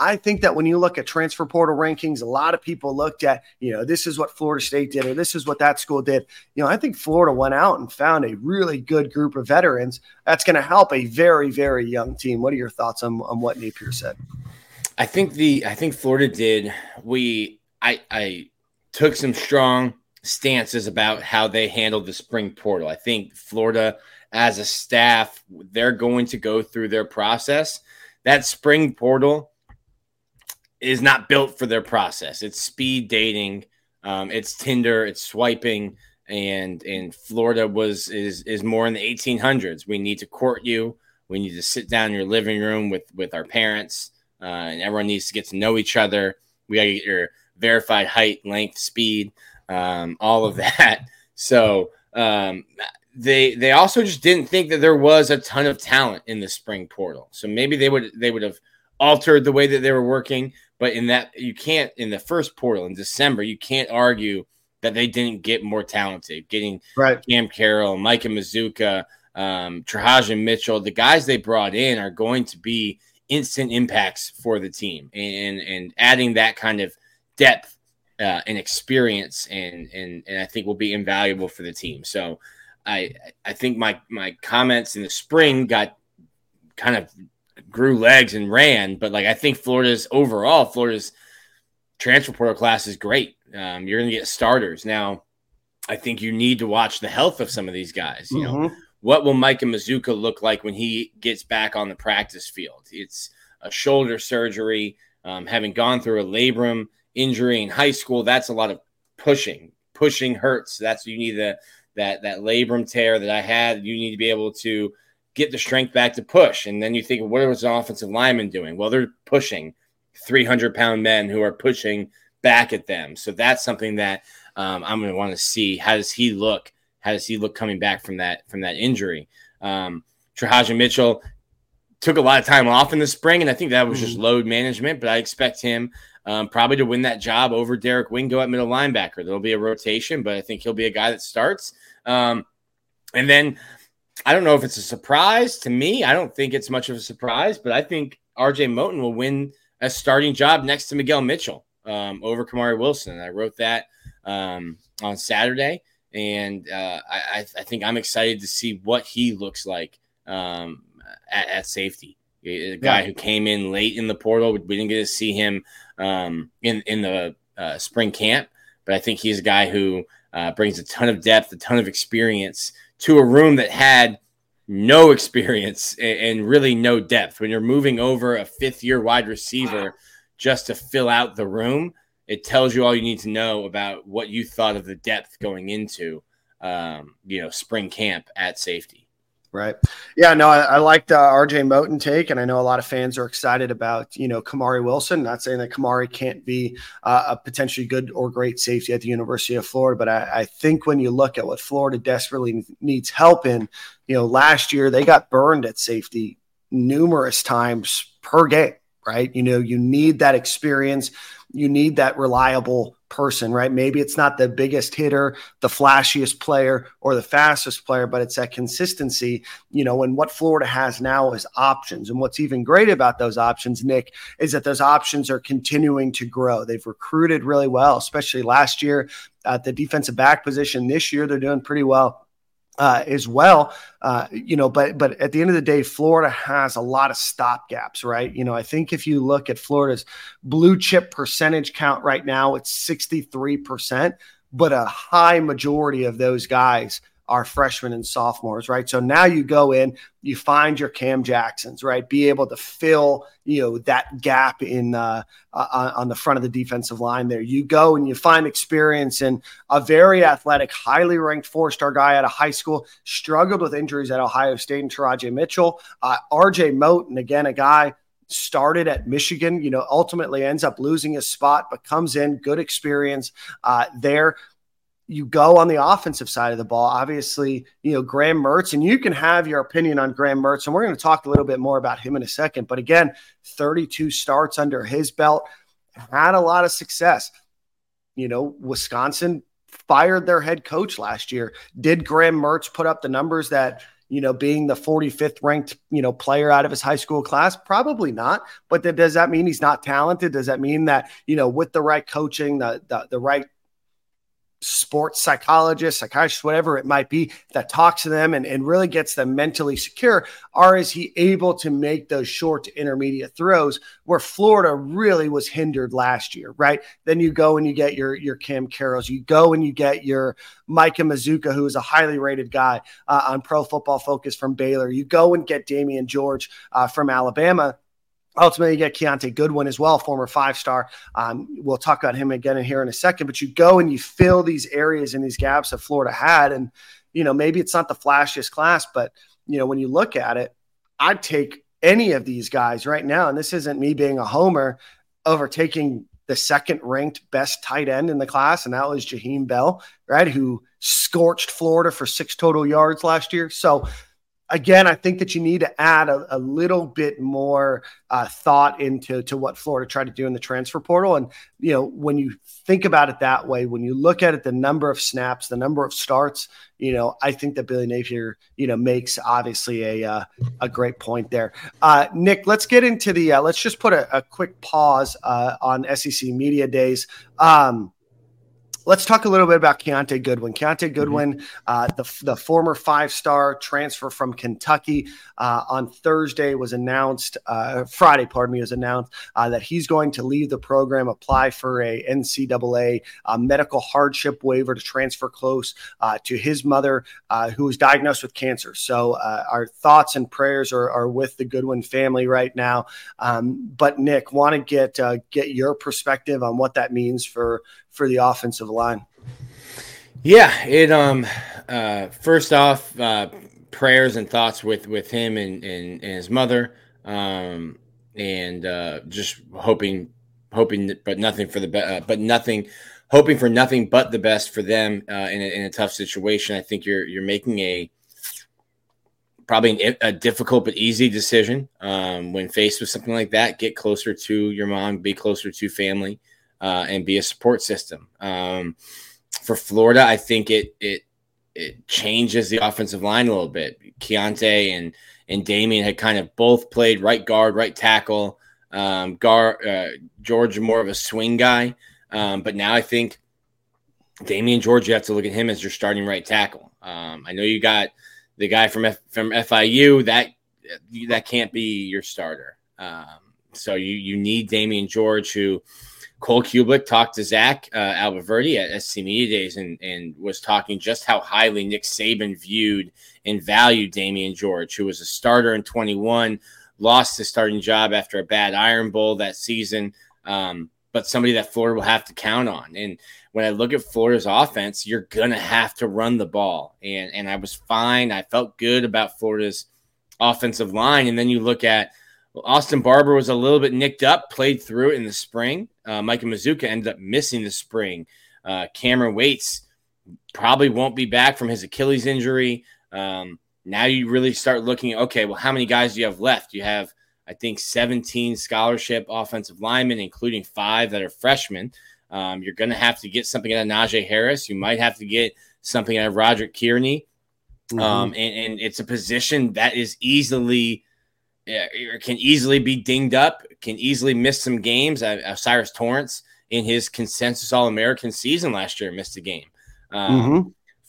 Speaker 1: I think that when you look at transfer portal rankings, a lot of people looked at, you know, this is what Florida State did, or this is what that school did. You know, I think Florida went out and found a really good group of veterans that's going to help a very, very young team. What are your thoughts on, on what Napier said?
Speaker 2: I think the I think Florida did. We I I took some strong stances about how they handled the spring portal. I think Florida as a staff, they're going to go through their process. That spring portal is not built for their process. It's speed dating, um, it's Tinder, it's swiping, and and Florida was is is more in the 1800s. We need to court you. We need to sit down in your living room with with our parents, uh, and everyone needs to get to know each other. We got to get your verified height, length, speed, um, all of that. So um, they they also just didn't think that there was a ton of talent in the spring portal. So maybe they would they would have altered the way that they were working. But in that you can't in the first portal in December, you can't argue that they didn't get more talented. Getting
Speaker 1: right.
Speaker 2: Cam Carroll, Micah Mazzccua, um, Teradja Mitchell, the guys they brought in are going to be instant impacts for the team, and and adding that kind of depth uh, and experience, and and and I think will be invaluable for the team. So I I think my my comments in the spring got kind of grew legs and ran, but like I think Florida's overall Florida's transfer portal class is great. Um, you're going to get starters now. I think you need to watch the health of some of these guys. You mm-hmm. know, what will Micah Mazzccua look like when he gets back on the practice field? It's a shoulder surgery. Um, having gone through a labrum injury in high school, that's a lot of pushing. Pushing hurts. That's you need the that that labrum tear that I had, you need to be able to get the strength back to push. And then you think, what was an offensive lineman doing? Well, they're pushing 300 pound men who are pushing back at them. So that's something that um, I'm going to want to see. How does he look? How does he look coming back from that from that injury? Um, Teradja Mitchell took a lot of time off in the spring, and I think that was just mm-hmm. load management. But I expect him um, probably to win that job over Derek Wingo at middle linebacker. There'll be a rotation, but I think he'll be a guy that starts. Um, and then I don't know if it's a surprise to me. I don't think it's much of a surprise, but I think RJ Moten will win a starting job next to Miguel Mitchell um, over Kamari Wilson. I wrote that um, on Saturday, and uh, I, I, think I'm excited to see what he looks like um, at, at, safety. A guy yeah. who came in late in the portal. We didn't get to see him um, in in the uh, spring camp, but I think he's a guy who uh, brings a ton of depth, a ton of experience to a room that had no experience and, really no depth. When you're moving over a fifth year wide receiver just to fill out the room, it tells you all you need to know about what you thought of the depth going into, um, you know, spring camp at safety.
Speaker 1: Right. Yeah. No, I, I liked uh, RJ Moten take, and I know a lot of fans are excited about you know Kamari Wilson. Not saying that Kamari can't be uh, a potentially good or great safety at the University of Florida, but I, I think when you look at what Florida desperately needs help in, you know, last year they got burned at safety numerous times per game. Right. You know, you need that experience. You need that reliable person, right? Maybe it's not the biggest hitter, the flashiest player, or the fastest player, but it's that consistency, you know. And what Florida has now is options. And what's even great about those options, Nick, is that those options are continuing to grow. They've recruited really well, especially last year at the defensive back position. This year, they're doing pretty well uh, as well. Uh, you know, but but at the end of the day, Florida has a lot of stop gaps, right? You know, I think if you look at Florida's blue chip percentage count right now, it's 63%, but a high majority of those guys are freshmen and sophomores, right? So now you go in, you find your Cam Jacksons, right? Be able to fill, you know, that gap in uh, uh, on the front of the defensive line there. You go and you find experience in a very athletic, highly ranked four-star guy out of high school, struggled with injuries at Ohio State and Teradja Mitchell, uh, RJ and again, a guy started at Michigan, you know, ultimately ends up losing his spot, but comes in, good experience uh, there. You go on the offensive side of the ball. Obviously, you know, Graham Mertz, and you can have your opinion on Graham Mertz, and we're going to talk a little bit more about him in a second. But again, 32 starts under his belt, had a lot of success. You know, Wisconsin fired their head coach last year. Did Graham Mertz put up the numbers that you know, being the 45th ranked, you know, player out of his high school class? Probably not. But then does that mean he's not talented? Does that mean that, you know, with the right coaching, the the, the right sports psychologist, psychiatrist, whatever it might be, that talks to them and, and really gets them mentally secure? Or is he able to make those short to intermediate throws where Florida really was hindered last year, right? Then you go and you get your your Cam Carrolls, you go and you get your Micah Mazzccua, who is a highly rated guy uh, on Pro Football Focus from Baylor. You go and get Damieon George uh, from Alabama Ultimately, you get Kiyaunta Goodwin as well, former five star. Um, we'll talk about him again in here in a second. But you go and you fill these areas and these gaps that Florida had, and you know maybe it's not the flashiest class, but you know when you look at it, I'd take any of these guys right now, and this isn't me being a homer, over taking the second ranked best tight end in the class, and that was Jaheim Bell, right? Who scorched Florida for six total yards last year. So again, I think that you need to add a, a little bit more uh, thought into to what Florida tried to do in the transfer portal. And you know, when you think about it that way, when you look at it, the number of snaps, the number of starts, you know, I think that Billy Napier, you know, makes obviously a uh, a great point there. Uh, Nick, let's get into the. Uh, let's just put a, a quick pause uh, on SEC Media Days. Um, Let's talk a little bit about Kiyaunta Goodwin. Kiyaunta mm-hmm. Goodwin, mm-hmm. uh, the, the former five star transfer from Kentucky, uh, on Thursday was announced, uh, Friday, pardon me, was announced uh, that he's going to leave the program, apply for a NCAA uh, medical hardship waiver to transfer close uh, to his mother, who was diagnosed with cancer. So our thoughts and prayers are, are, with the Goodwin family right now. Um, but Nick, want to get get your perspective on what that means for for the offensive line.
Speaker 2: Yeah, it um uh first off uh prayers and thoughts with with him and and, and his mother um and uh just hoping hoping but nothing for the be- uh, but nothing hoping for nothing but the best for them uh in a, in a tough situation. I think you're you're making a probably an, a difficult but easy decision um, when faced with something like that. Get closer to your mom, be closer to family uh, and be a support system. Um, for Florida, I think it it it changes the offensive line a little bit. Kiyaunta and and Damieon had kind of both played right guard, right tackle. Um, Gar uh, George more of a swing guy, um, but now I think Damieon George, you have to look at him as your starting right tackle. Um, I know you got the guy from F- from FIU that that can't be your starter. Um, so you you need Damieon George who Cole Cubelic talked to Zach uh, at SEC Media Days and, and was talking just how highly Nick Saban viewed and valued Damieon George, who was a starter in 21, lost his starting job after a bad Iron Bowl that season, um, but somebody that Florida will have to count on. And when I look at Florida's offense, you're going to have to run the ball. And, and I was fine. I felt good about Florida's offensive line. And then you look at – Austin Barber was a little bit nicked up, played through it in the spring. Uh, Micah Mazzccua ended up missing the spring. Uh, Cameron Waits probably won't be back from his Achilles injury. Um, now you really start looking okay, well, how many guys do you have left? You have, I think, 17 scholarship offensive linemen, including five that are freshmen. Um, you're going to have to get something out of Knijeah Harris. You might have to get something out of Roderick Kearney. Mm-hmm. Um, and, and, it's a position that is easily can easily be dinged up, can easily miss some games. Uh, Cyrus Torrence in his consensus All American season last year missed a game. Um, mm-hmm.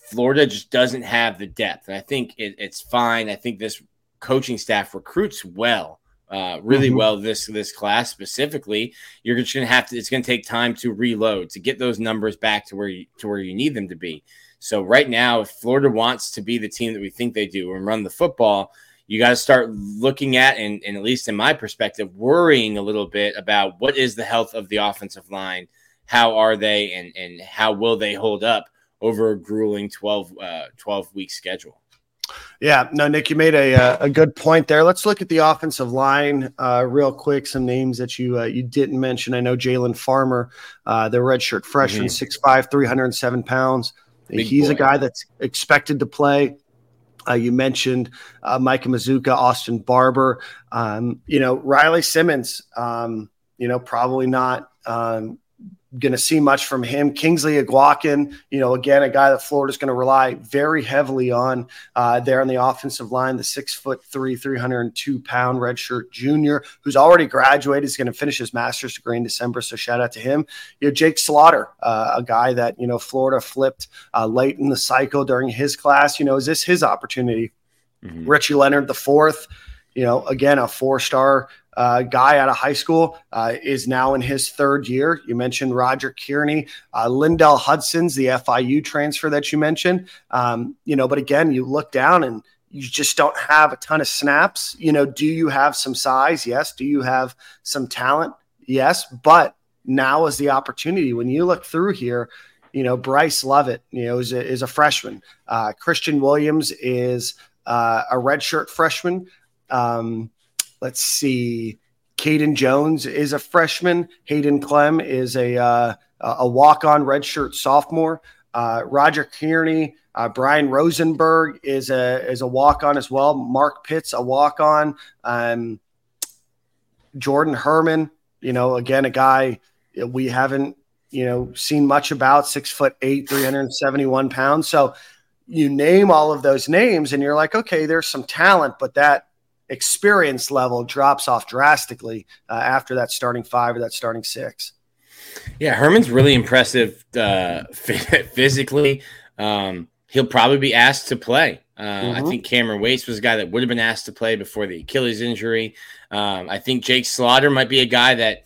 Speaker 2: Florida just doesn't have the depth, and I think it, it's fine. I think this coaching staff recruits well, uh, really mm-hmm. well this this class specifically. You're just going to have to. It's going to take time to reload to get those numbers back to where you, to where you need them to be. So right now, if Florida wants to be the team that we think they do and run the football, you got to start looking at, and, and at least in my perspective, worrying a little bit about what is the health of the offensive line, how are they, and and how will they hold up over a grueling 12, uh, 12 week schedule.
Speaker 1: Yeah, no, Nick, you made a uh, a good point there. Let's look at the offensive line uh, real quick. Some names that you uh, you didn't mention. I know Jalen Farmer, uh, the redshirt freshman, mm-hmm. 6'5", 307 pounds. Big He's boy. a guy that's expected to play. Uh, you mentioned uh, Micah Mazzccua, Austin Barber. Um, you know, Riley Simmons. Um, you know, probably not um, going to see much from him. Kingsley Eguakun, you know, again, a guy that Florida's going to rely very heavily on uh, there on the offensive line, the six foot three, 302 pound redshirt junior who's already graduated, is going to finish his master's degree in December. So shout out to him. You know, Jake Slaughter, uh, a guy that, you know, Florida flipped uh, late in the cycle during his class. You know, is this his opportunity? Mm-hmm. Richie Leonard, the fourth, you know, again, a four star uh, guy out of high school, uh, is now in his third year. You mentioned Roger Kearney, uh, Lindell Hudson's the FIU transfer that you mentioned. Um, you know, but again, you look down and you just don't have a ton of snaps. You know, do you have some size? Yes. Do you have some talent? Yes. But now is the opportunity. When you look through here, you know, Bryce Lovett, you know, is a, is a freshman. Uh, Christian Williams is uh, a redshirt freshman. Um, let's see. Caden Jones is a freshman. Hayden Clem is a uh, a walk on redshirt sophomore. Uh, Roger Kearney, uh, Brian Rosenberg is a is a walk on as well. Mark Pitts a walk on. Um, Jordan Herman, you know, again a guy we haven't you know seen much about. Six foot eight, three hundred seventy one pounds. So you name all of those names, and you're like, okay, there's some talent, but that experience level drops off drastically uh, after that starting five or that starting six.
Speaker 2: Yeah, Herman's really impressive uh, [laughs] physically. Um, he'll probably be asked to play. Uh, mm-hmm. I think Cameron Waits was a guy that would have been asked to play before the Achilles injury. Um, I think Jake Slaughter might be a guy that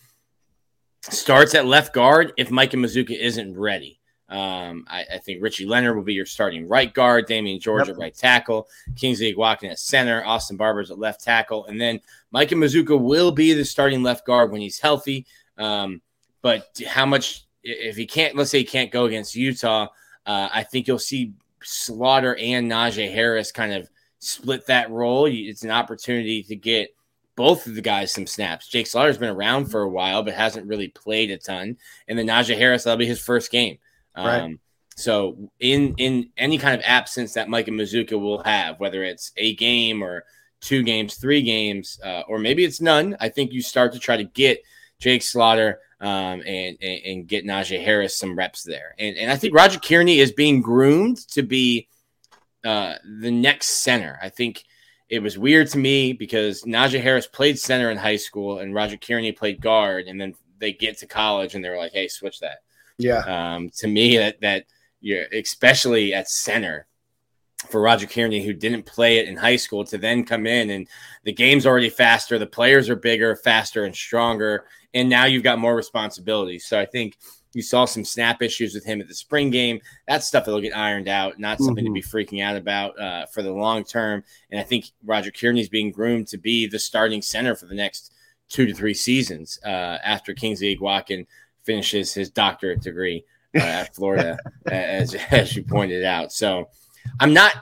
Speaker 2: starts at left guard if Micah Mazzccua isn't ready. Um, I, I, think Richie Leonard will be your starting right guard, Damieon George yep. at right tackle, Kingsley Eguakun at center, Austin Barber's at left tackle, and then Micah Mazzccua will be the starting left guard when he's healthy. Um, but how much if he can't, let's say he can't go against Utah, uh, I think you'll see Slaughter and Knijeah Harris kind of split that role. It's an opportunity to get both of the guys some snaps. Jake Slaughter's been around for a while, but hasn't really played a ton. And then Knijeah Harris, that'll be his first game. Um, right. So in in any kind of absence that Micah Mazzccua will have, whether it's a game or two games, three games, uh, or maybe it's none, I think you start to try to get Jake Slaughter um, and, and, and get Knijeah Harris some reps there. And and I think Roger Kearney is being groomed to be uh, the next center. I think it was weird to me because Knijeah Harris played center in high school and Roger Kearney played guard, and then they get to college and they were like, "Hey, switch that."
Speaker 1: Yeah.
Speaker 2: Um, to me, that that you're especially at center for Roger Kearney, who didn't play it in high school, to then come in and the game's already faster, the players are bigger, faster, and stronger, and now you've got more responsibility. So I think you saw some snap issues with him at the spring game. That stuff that'll get ironed out, not something mm-hmm. to be freaking out about uh, for the long term. And I think Roger Kearney's being groomed to be the starting center for the next two to three seasons uh, after Kingsley Eguakun finishes his doctorate degree uh, [laughs] at Florida, as as you pointed out. So I'm not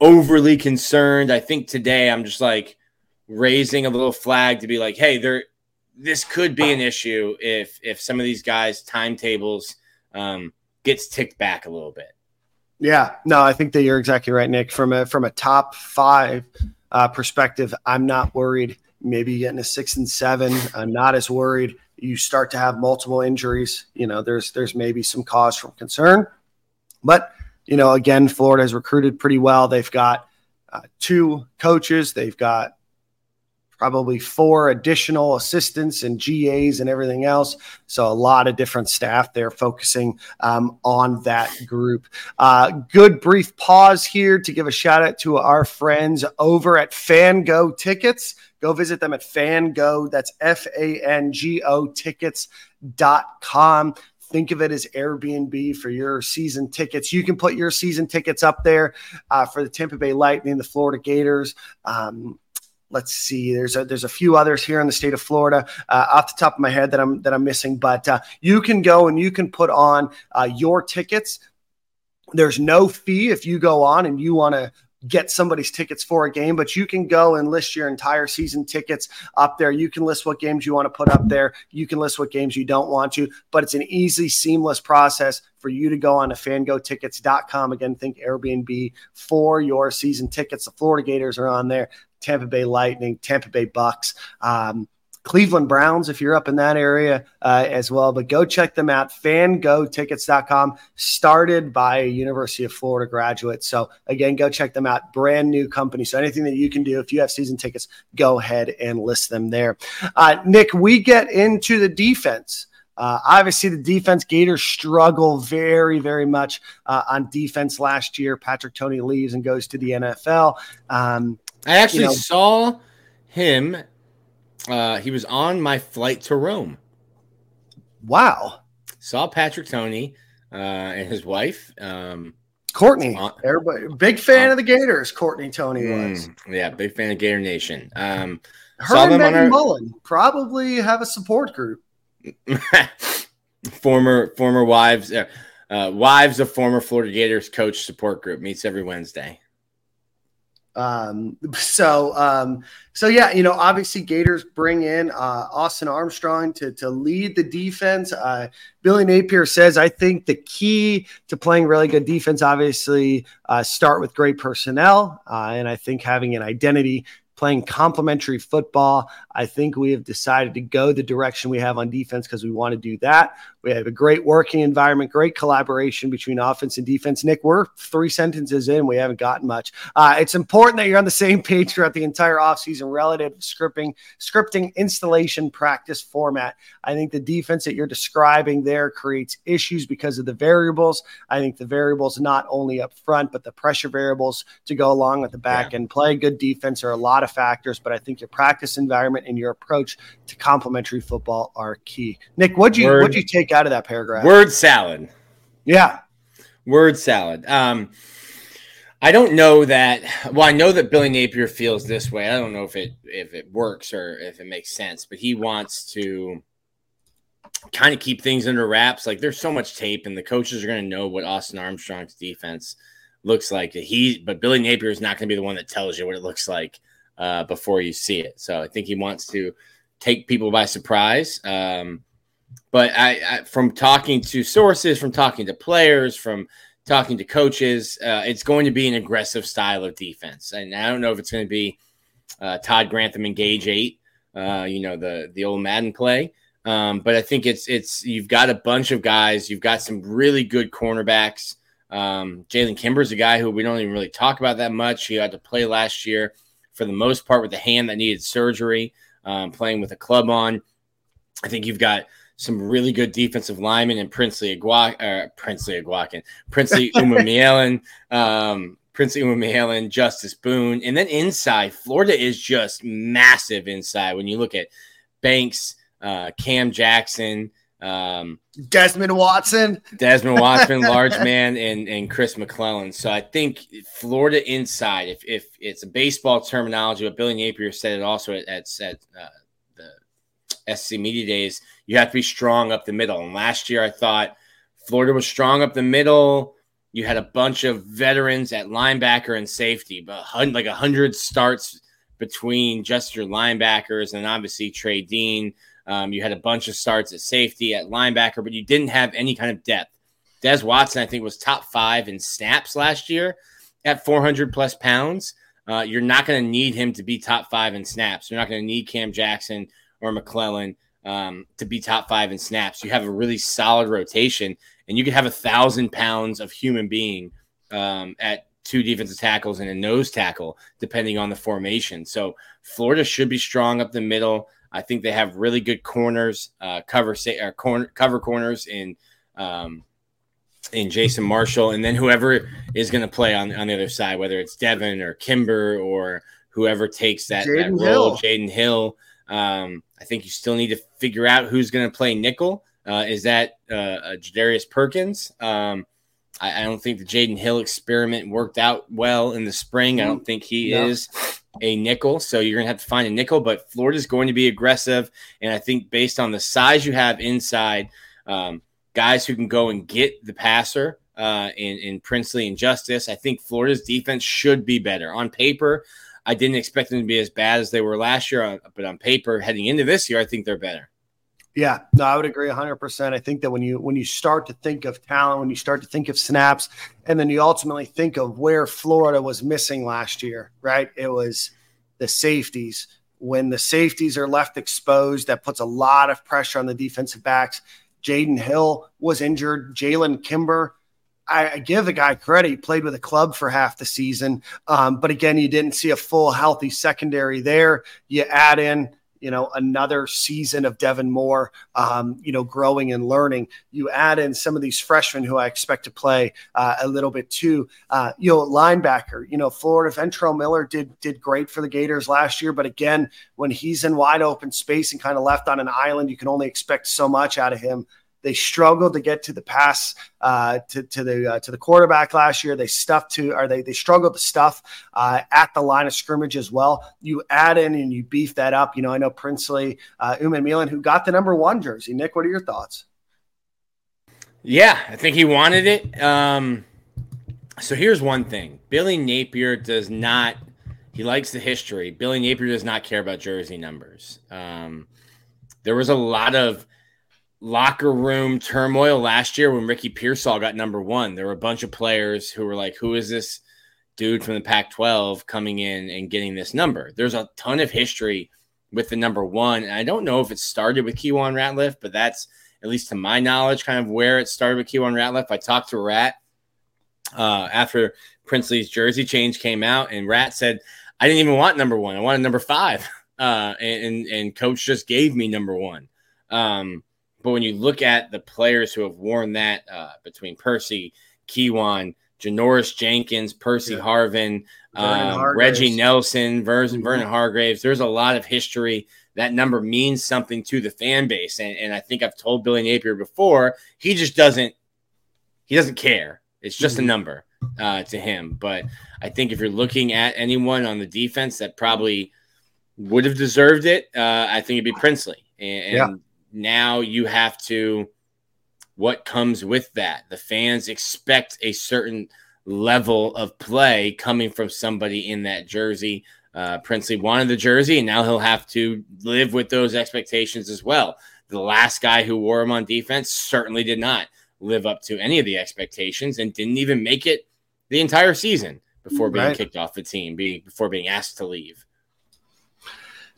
Speaker 2: overly concerned. I think today I'm just like raising a little flag to be like, hey, there this could be an issue if if some of these guys' timetables um, gets ticked back a little bit.
Speaker 1: Yeah, no, I think that you're exactly right, Nick. From a from a top five uh, perspective, I'm not worried. Maybe getting a six and seven, I'm not as worried you start to have multiple injuries, you know, there's there's maybe some cause for concern. But you know, again, Florida has recruited pretty well. They've got uh, two coaches. They've got probably four additional assistants and GAs and everything else. So a lot of different staff there focusing um, on that group. Uh, good brief pause here to give a shout out to our friends over at Fango Tickets. Go visit them at Fango. That's F A N G O tickets.com. Think of it as Airbnb for your season tickets. You can put your season tickets up there uh, for the Tampa Bay Lightning, the Florida Gators. Um, let's see there's a there's a few others here in the state of Florida uh, off the top of my head that I'm that I'm missing but uh, you can go and you can put on uh, your tickets. There's no fee if you go on and you want to get somebody's tickets for a game, but you can go and list your entire season tickets up there. You can list what games you want to put up there. You can list what games you don't want to, but it's an easy, seamless process for you to go on to fangotickets.com. Again, think Airbnb for your season tickets. The Florida Gators are on there, Tampa Bay Lightning, Tampa Bay Bucks. Um, Cleveland Browns, if you're up in that area uh, as well. But go check them out. Fangotickets.com, started by a University of Florida graduate. So, again, go check them out. Brand new company. So, anything that you can do, if you have season tickets, go ahead and list them there. Uh, Nick, we get into the defense. Uh, obviously, the defense Gators struggle very, very much uh, on defense last year. Patrick Toney leaves and goes to the NFL. Um,
Speaker 2: I actually you know, saw him uh, he was on my flight to Rome.
Speaker 1: Wow.
Speaker 2: Saw Patrick Toney uh, and his wife. Um,
Speaker 1: Courtney, everybody, big fan of the Gators. Courtney Toney mm, was.
Speaker 2: Yeah, big fan of Gator Nation. Um,
Speaker 1: Her and Megan our... Mullen probably have a support group. [laughs]
Speaker 2: former former wives, uh, uh, wives of former Florida Gators coach support group meets every Wednesday.
Speaker 1: Um, so, um, so yeah, you know, obviously Gators bring in uh, Austin Armstrong to, to lead the defense. Uh, Billy Napier says, I think the key to playing really good defense, obviously, uh, start with great personnel. Uh, and I think having an identity playing complementary football. I think we have decided to go the direction we have on defense because we want to do that. We have a great working environment, great collaboration between offense and defense. Nick, we're three sentences in. We haven't gotten much. Uh, it's important that you're on the same page throughout the entire offseason relative scripting, scripting, installation, practice format. I think the defense that you're describing there creates issues because of the variables. I think the variables not only up front, but the pressure variables to go along with the back yeah. and play good defense are a lot of factors. But I think your practice environment and your approach to complementary football are key. Nick, what'd you what'd you take out of that paragraph?
Speaker 2: Word salad.
Speaker 1: Yeah.
Speaker 2: Word salad. Um, I don't know that. Well, I know that Billy Napier feels this way. I don't know if it if it works or if it makes sense, but he wants to kind of keep things under wraps. Like there's so much tape, and the coaches are going to know what Austin Armstrong's defense looks like. He, but Billy Napier is not going to be the one that tells you what it looks like uh, before you see it. So I think he wants to take people by surprise. Um, but I, I, from talking to sources, from talking to players, from talking to coaches, uh, it's going to be an aggressive style of defense. And I don't know if it's going to be uh, Todd Grantham engage eight, uh, you know, the the old Madden play. Um, but I think it's it's you've got a bunch of guys. You've got some really good cornerbacks. Um, Jalen Kimber's a guy who we don't even really talk about that much. He had to play last year for the most part with a hand that needed surgery, um, playing with a club on. I think you've got some really good defensive linemen and Princely Aguac, uh, Princely Aguacan, Princely Umanmielen, [laughs] um, Princely Umanmielen, Justus Boone, and then inside, Florida is just massive inside. When you look at Banks, uh, Cam Jackson, um,
Speaker 1: Desmond Watson,
Speaker 2: Desmond Watson, [laughs] large man, and and Chris McClellan. So I think Florida inside, if if it's a baseball terminology, but Billy Napier said it also at at, at uh, SEC Media Days, you have to be strong up the middle. And last year, I thought Florida was strong up the middle. You had a bunch of veterans at linebacker and safety, but like a hundred starts between just your linebackers and obviously Trey Dean. Um, you had a bunch of starts at safety, at linebacker, but you didn't have any kind of depth. Des Watson, I think, was top five in snaps last year at 400 plus pounds. Uh, you're not going to need him to be top five in snaps. You're not going to need Cam Jackson or McClellan um, to be top five in snaps. You have a really solid rotation, and you can have a thousand pounds of human being um, at two defensive tackles and a nose tackle, depending on the formation. So Florida should be strong up the middle. I think they have really good corners, uh, cover say, or corner, cover corners in um, in Jason Marshall, and then whoever is going to play on on the other side, whether it's Devin or Kimber or whoever takes that, that role, Jaden Hill. Um, I think you still need to figure out who's going to play nickel. Uh, is that uh, uh, Jadarius Perkins? Um, I, I, don't think the Jaden Hill experiment worked out well in the spring. I don't think he yeah. is a nickel. So you're going to have to find a nickel, but Florida's going to be aggressive. And I think based on the size you have inside, um, guys who can go and get the passer, uh, in, in Princely and Justus. I think Florida's defense should be better. On paper, I didn't expect them to be as bad as they were last year, uh, but on paper, heading into this year, I think they're better.
Speaker 1: Yeah, no, I would agree 100%. I think that when you when you start to think of talent, when you start to think of snaps, and then you ultimately think of where Florida was missing last year, right? It was the safeties. When the safeties are left exposed, that puts a lot of pressure on the defensive backs. Jaden Hill was injured. Jalen Kimber, I, give the guy credit. He played with a club for half the season. Um, but again, you didn't see a full healthy secondary there. You add in you know, another season of Devin Moore, um, you know, growing and learning. You add in some of these freshmen who I expect to play uh, a little bit too. Uh, you know, linebacker, you know, Florida Ventrell Miller did did great for the Gators last year, but again, when he's in wide open space and kind of left on an island, you can only expect so much out of him. They struggled to get to the pass uh, to, to the uh, to the quarterback last year. They stuffed to, or they they struggled to stuff uh, at the line of scrimmage as well. You add in and you beef that up. You know, I know Princely, uh, Umanmielen, who got the number one jersey. Nick, what are your thoughts?
Speaker 2: Yeah, I think he wanted it. Um, so here's one thing: Billy Napier does not. He likes the history. Billy Napier does not care about jersey numbers. Um, there was a lot of locker room turmoil last year when Ricky Pearsall got number one. There were a bunch of players who were like, "Who is this dude from the Pac-12 coming in and getting this number?" There's a ton of history with the number one, and I don't know if it started with Keiwan Ratliff, but that's at least to my knowledge, kind of where it started with Keiwan Ratliff. I talked to Rat uh, after Princely's jersey change came out, and Rat said, "I didn't even want number one. I wanted number five. [laughs] Uh, and, and, and coach just gave me number one." Um, but when you look at the players who have worn that uh, between Percy, Keiwan, Janoris Jenkins, Percy yeah. Harvin, um, Reggie Nelson, Vernon, mm-hmm. Vernon Hargreaves, there's a lot of history. That number means something to the fan base. And, and I think I've told Billy Napier before, he just doesn't he doesn't care. It's just mm-hmm. a number uh, to him. But I think if you're looking at anyone on the defense that probably would have deserved it, uh, I think it'd be Princely. And, and yeah now you have to what comes with that. The fans expect a certain level of play coming from somebody in that jersey. Uh, Princely wanted the jersey, and now he'll have to live with those expectations as well. The last guy who wore him on defense certainly did not live up to any of the expectations and didn't even make it the entire season before being right. kicked off the team, being before being asked to leave.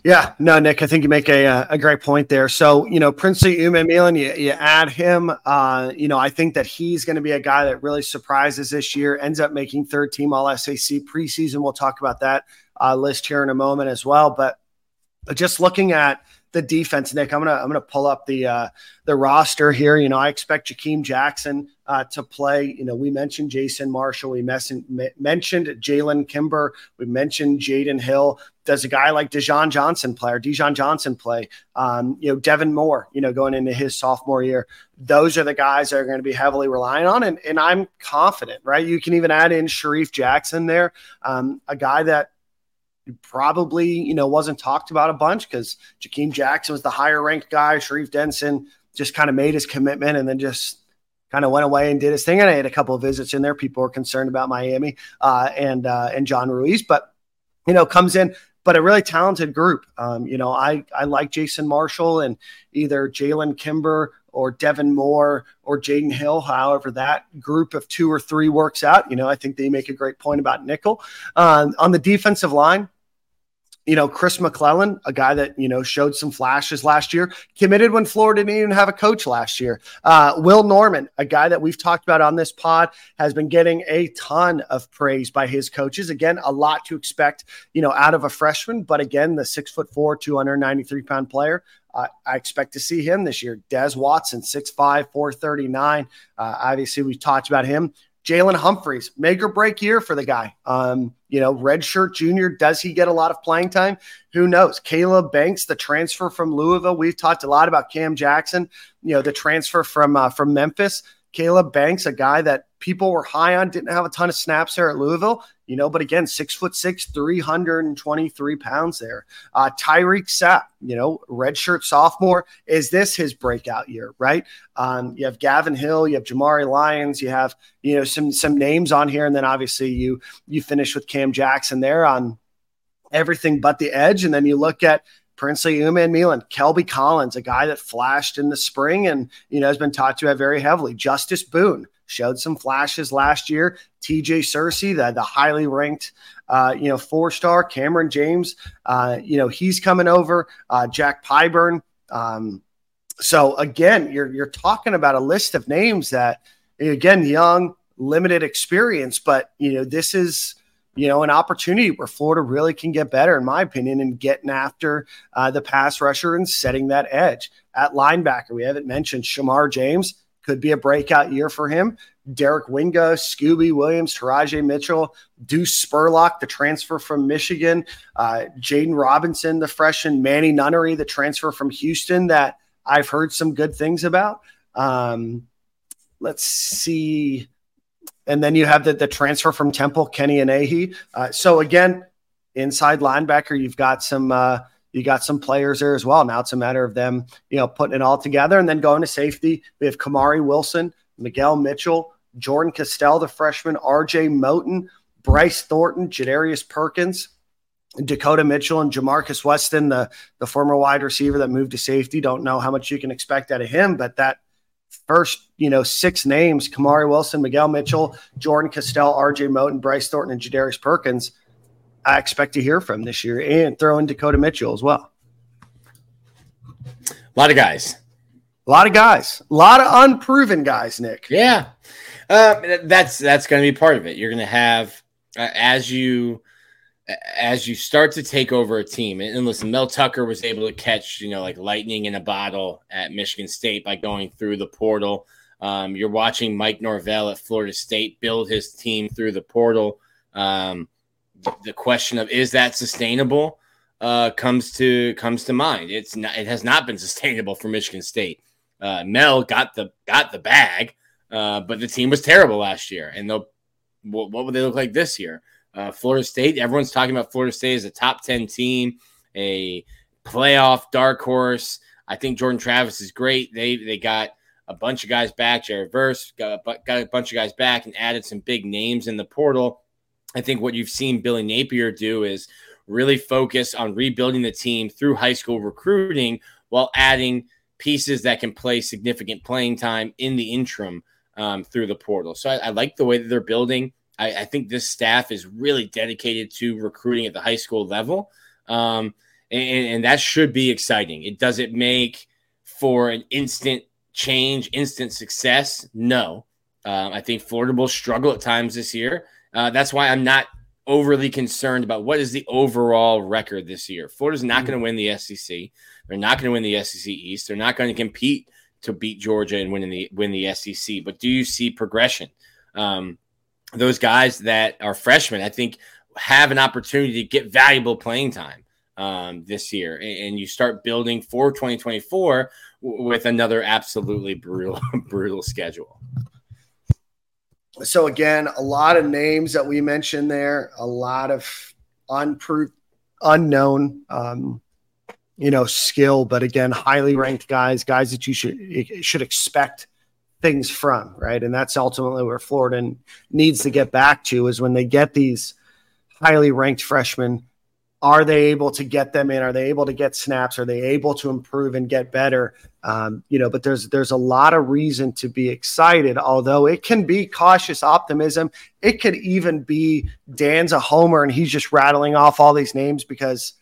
Speaker 1: Yeah, no, Nick, I think you make a, uh, a great point there. So, you know, Princely Umanmielen, you, you add him. Uh, you know, I think that he's going to be a guy that really surprises this year, ends up making third team All SEC preseason. We'll talk about that uh, list here in a moment as well. But just looking at the defense, Nick. I'm gonna I'm gonna pull up the uh, the roster here. You know, I expect Jakeem Jackson uh, to play. You know, we mentioned Jason Marshall. We mentioned mentioned Jalen Kimber. We mentioned Jaden Hill. Does a guy like Dijon Johnson play or Dijon Johnson play? Um, you know, Devin Moore. You know, going into his sophomore year, those are the guys that are going to be heavily relying on. And and I'm confident, right? You can even add in Sharif Jackson there, um, a guy that probably, you know, wasn't talked about a bunch because Jakeem Jackson was the higher ranked guy. Sharif Denson just kind of made his commitment and then just kind of went away and did his thing. And I had a couple of visits in there. People were concerned about Miami uh, and uh, and John Ruiz, but you know, comes in. But a really talented group. Um, you know, I I like Jason Marshall and either Jalen Kimber or Devin Moore or Jaden Hill, however that group of two or three works out. You know, I think they make a great point about nickel. Uh, on the defensive line, you know, Chris McClellan, a guy that, you know, showed some flashes last year, committed when Florida didn't even have a coach last year. Uh, Will Norman, a guy that we've talked about on this pod, has been getting a ton of praise by his coaches. Again, a lot to expect, you know, out of a freshman. But again, the six foot four, 293 pound player, I expect to see him this year. Des Watson, 6'5, 439. Uh, obviously, we've talked about him. Jalen Humphreys, make or break year for the guy. Um, you know, redshirt junior, does he get a lot of playing time? Who knows? Caleb Banks, the transfer from Louisville. We've talked a lot about Cam Jackson, you know, the transfer from uh, from Memphis. Caleb Banks, a guy that people were high on, didn't have a ton of snaps there at Louisville, you know, but again, six foot six, 323 pounds there. Uh, Tyreak Sapp, you know, redshirt sophomore. Is this his breakout year, right? Um, you have Gavin Hill, you have Jamari Lyons, you have, you know, some some names on here, and then obviously you you finish with Cam Jackson there on everything but the edge. And then you look at Princely Umanmielen, Kelby Collins, a guy that flashed in the spring and you know has been talked about very heavily. Justus Boone showed some flashes last year. TJ Searcy, the, the highly ranked uh, you know four star. Cameron James, uh, you know he's coming over. Uh, Jack Pyburn. Um, so again, you're you're talking about a list of names that again young, limited experience, but you know this is you know, an opportunity where Florida really can get better, in my opinion, and getting after uh, the pass rusher and setting that edge. At linebacker, we haven't mentioned Shamar James, could be a breakout year for him. Derek Wingo, Scooby Williams, Teradja Mitchell, Deuce Spurlock, the transfer from Michigan, uh, Jaden Robinson, the freshman, Manny Nunnery, the transfer from Houston that I've heard some good things about. Um, let's see and then you have the, the transfer from Temple, Kenny Anehi. Uh, so again, inside linebacker, you've got some uh, you got some players there as well. Now it's a matter of them, you know, putting it all together and then going to safety. We have Kamari Wilson, Miguel Mitchell, Jordan Castell, the freshman, RJ Moten, Bryce Thornton, Jadarius Perkins, Dakota Mitchell, and Jamarcus Weston, the, the former wide receiver that moved to safety. Don't know how much you can expect out of him, but that first, you know, six names Kamari Wilson, Miguel Mitchell, Jordan Castell, RJ Moten, Bryce Thornton, and Jadarius Perkins. I expect to hear from this year and throw in Dakota Mitchell as well.
Speaker 2: A lot of guys.
Speaker 1: A lot of guys. A lot of unproven guys, Nick.
Speaker 2: Yeah. Uh, that's that's going to be part of it. You're going to have uh, as you as you start to take over a team, and listen, Mel Tucker was able to catch, you know, like lightning in a bottle at Michigan State by going through the portal. Um, you're watching Mike Norvell at Florida State build his team through the portal. Um, the question of is that sustainable uh, comes to comes to mind. It's not. It has not been [laughs] sustainable for Michigan State. Uh, Mel got the got the bag, uh, but the team was terrible last year. And they'll what, what would they look like this year? Uh, Florida State, everyone's talking about Florida State as a top 10 team, a playoff dark horse. I think Jordan Travis is great. They they got a bunch of guys back. Jared Verse got a, got a bunch of guys back and added some big names in the portal. I think what you've seen Billy Napier do is really focus on rebuilding the team through high school recruiting while adding pieces that can play significant playing time in the interim um, through the portal. So I, I like the way that they're building. I, I, think this staff is really dedicated to recruiting at the high school level. Um, and, and that should be exciting. It doesn't make for an instant change, instant success. No. Um, I think Florida will struggle at times this year. Uh, that's why I'm not overly concerned about what is the overall record this year. Florida's not mm-hmm. going to win the SEC. They're not going to win the SEC East. They're not going to compete to beat Georgia and win the win the SEC. But do you see progression? Um, those guys that are freshmen, I think, have an opportunity to get valuable playing time um, this year. And, and, you start building for 2024 w- with another absolutely brutal, [laughs] brutal schedule.
Speaker 1: So, again, a lot of names that we mentioned there, a lot of unproved, unknown, um, you know, skill, but again, highly ranked guys, guys that you should should expect things from, right? And that's ultimately where Florida needs to get back to is when they get these highly ranked freshmen, are they able to get them in? Are they able to get snaps? Are they able to improve and get better? Um, you know, but there's there's a lot of reason to be excited. Although it can be cautious optimism, it could even be Dan's a homer and he's just rattling off all these names because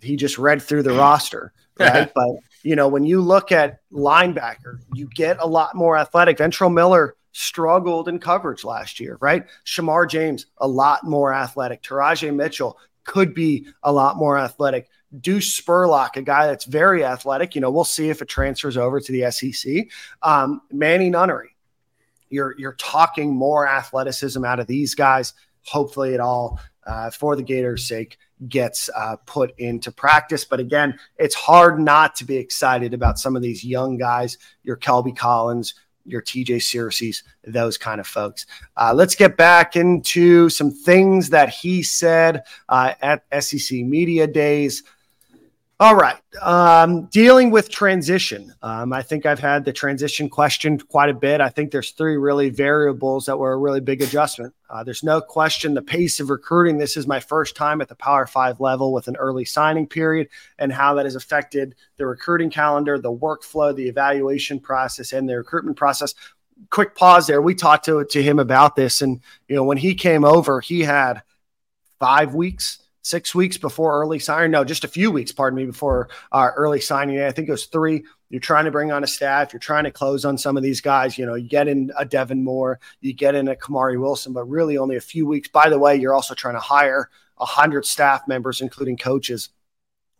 Speaker 1: he just read through the roster, [laughs] right? but you know, when you look at linebacker, you get a lot more athletic. Ventrell Miller struggled in coverage last year, right? Shamar James, a lot more athletic. Teradja Mitchell could be a lot more athletic. Deuce Spurlock, a guy that's very athletic. You know, we'll see if it transfers over to the SEC. Um, Manny Nunnery, you're you're talking more athleticism out of these guys. Hopefully, it all uh, for the Gators' sake gets uh, put into practice. But again, it's hard not to be excited about some of these young guys, your Kelby Collins, your TJ Searcy's, those kind of folks. Uh, let's get back into some things that he said uh, at SEC Media Days. All right. Um, dealing with transition. Um, I think I've had the transition questioned quite a bit. I think there's three really variables that were a really big adjustment. Uh, there's no question the pace of recruiting. This is my first time at the Power Five level with an early signing period and how that has affected the recruiting calendar, the workflow, the evaluation process, and the recruitment process. Quick pause there. We talked to, to him about this. And, you know, when he came over, he had five weeks six weeks before early signing. No, just a few weeks, pardon me, before uh, early signing. I think it was three. You're trying to bring on a staff. You're trying to close on some of these guys. You know, you get in a Devin Moore, you get in a Kamari Wilson, but really only a few weeks. By the way, you're also trying to hire a hundred staff members, including coaches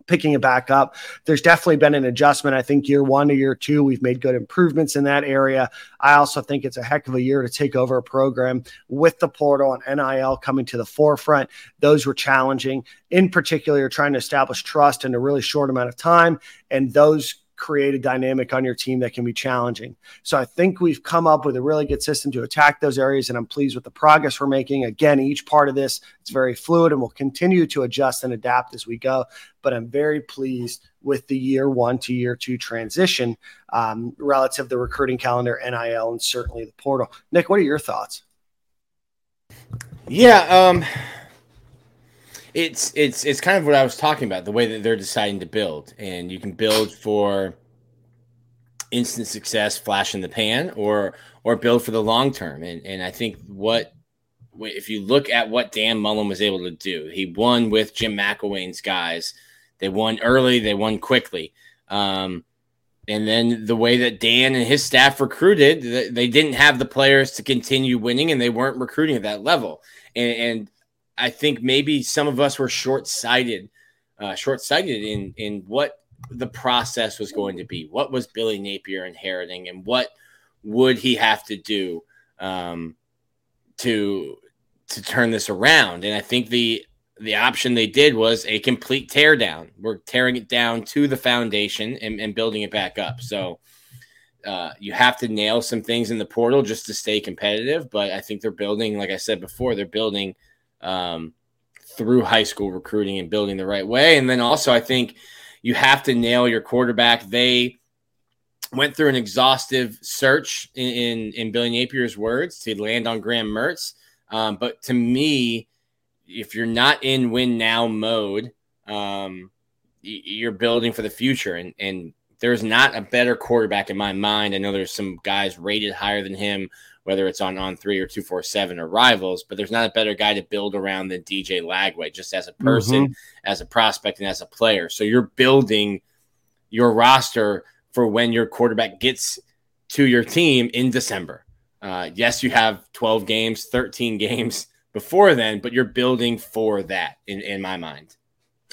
Speaker 1: picking it back up. There's definitely been an adjustment. I think year one to year two, we've made good improvements in that area. I also think it's a heck of a year to take over a program with the portal and NIL coming to the forefront. Those were challenging. In particular, you're trying to establish trust in a really short amount of time. And those create a dynamic on your team that can be challenging. So I think we've come up with a really good system to attack those areas, and I'm pleased with the progress we're making. Again, each part of this it's very fluid, and we'll continue to adjust and adapt as we go. But I'm very pleased with the year one to year two transition um, relative to the recruiting calendar, NIL, and certainly the portal. Nick, what are your thoughts?
Speaker 2: Yeah. Um it's it's it's kind of what I was talking about, the way that they're deciding to build. And you can build for instant success, flash in the pan, or or build for the long term. And and I think what if you look at what Dan Mullen was able to do, he won with Jim McElwain's guys. They won early, they won quickly. Um, and then the way that Dan and his staff recruited, they didn't have the players to continue winning, and they weren't recruiting at that level. And, and I think maybe some of us were short sighted, uh, short sighted in in what the process was going to be. What was Billy Napier inheriting, and what would he have to do um, to to turn this around? And I think the the option they did was a complete teardown. We're tearing it down to the foundation and, and building it back up. So. Uh, you have to nail some things in the portal just to stay competitive, but I think they're building, like I said before, they're building um, through high school recruiting and building the right way. And then also, I think you have to nail your quarterback. They went through an exhaustive search in, in, in Billy Napier's words to land on Graham Mertz. Um, but to me, if you're not in win now mode, um, you're building for the future. And, and there's not a better quarterback in my mind. I know there's some guys rated higher than him whether it's on on three or two four seven or rivals. But there's not a better guy to build around than DJ Lagway, just as a person, mm-hmm. as a prospect, and as a player. So you're building your roster for when your quarterback gets to your team in December. Uh, yes, you have 12 games, 13 games [laughs] before then, but you're building for that in, in my mind.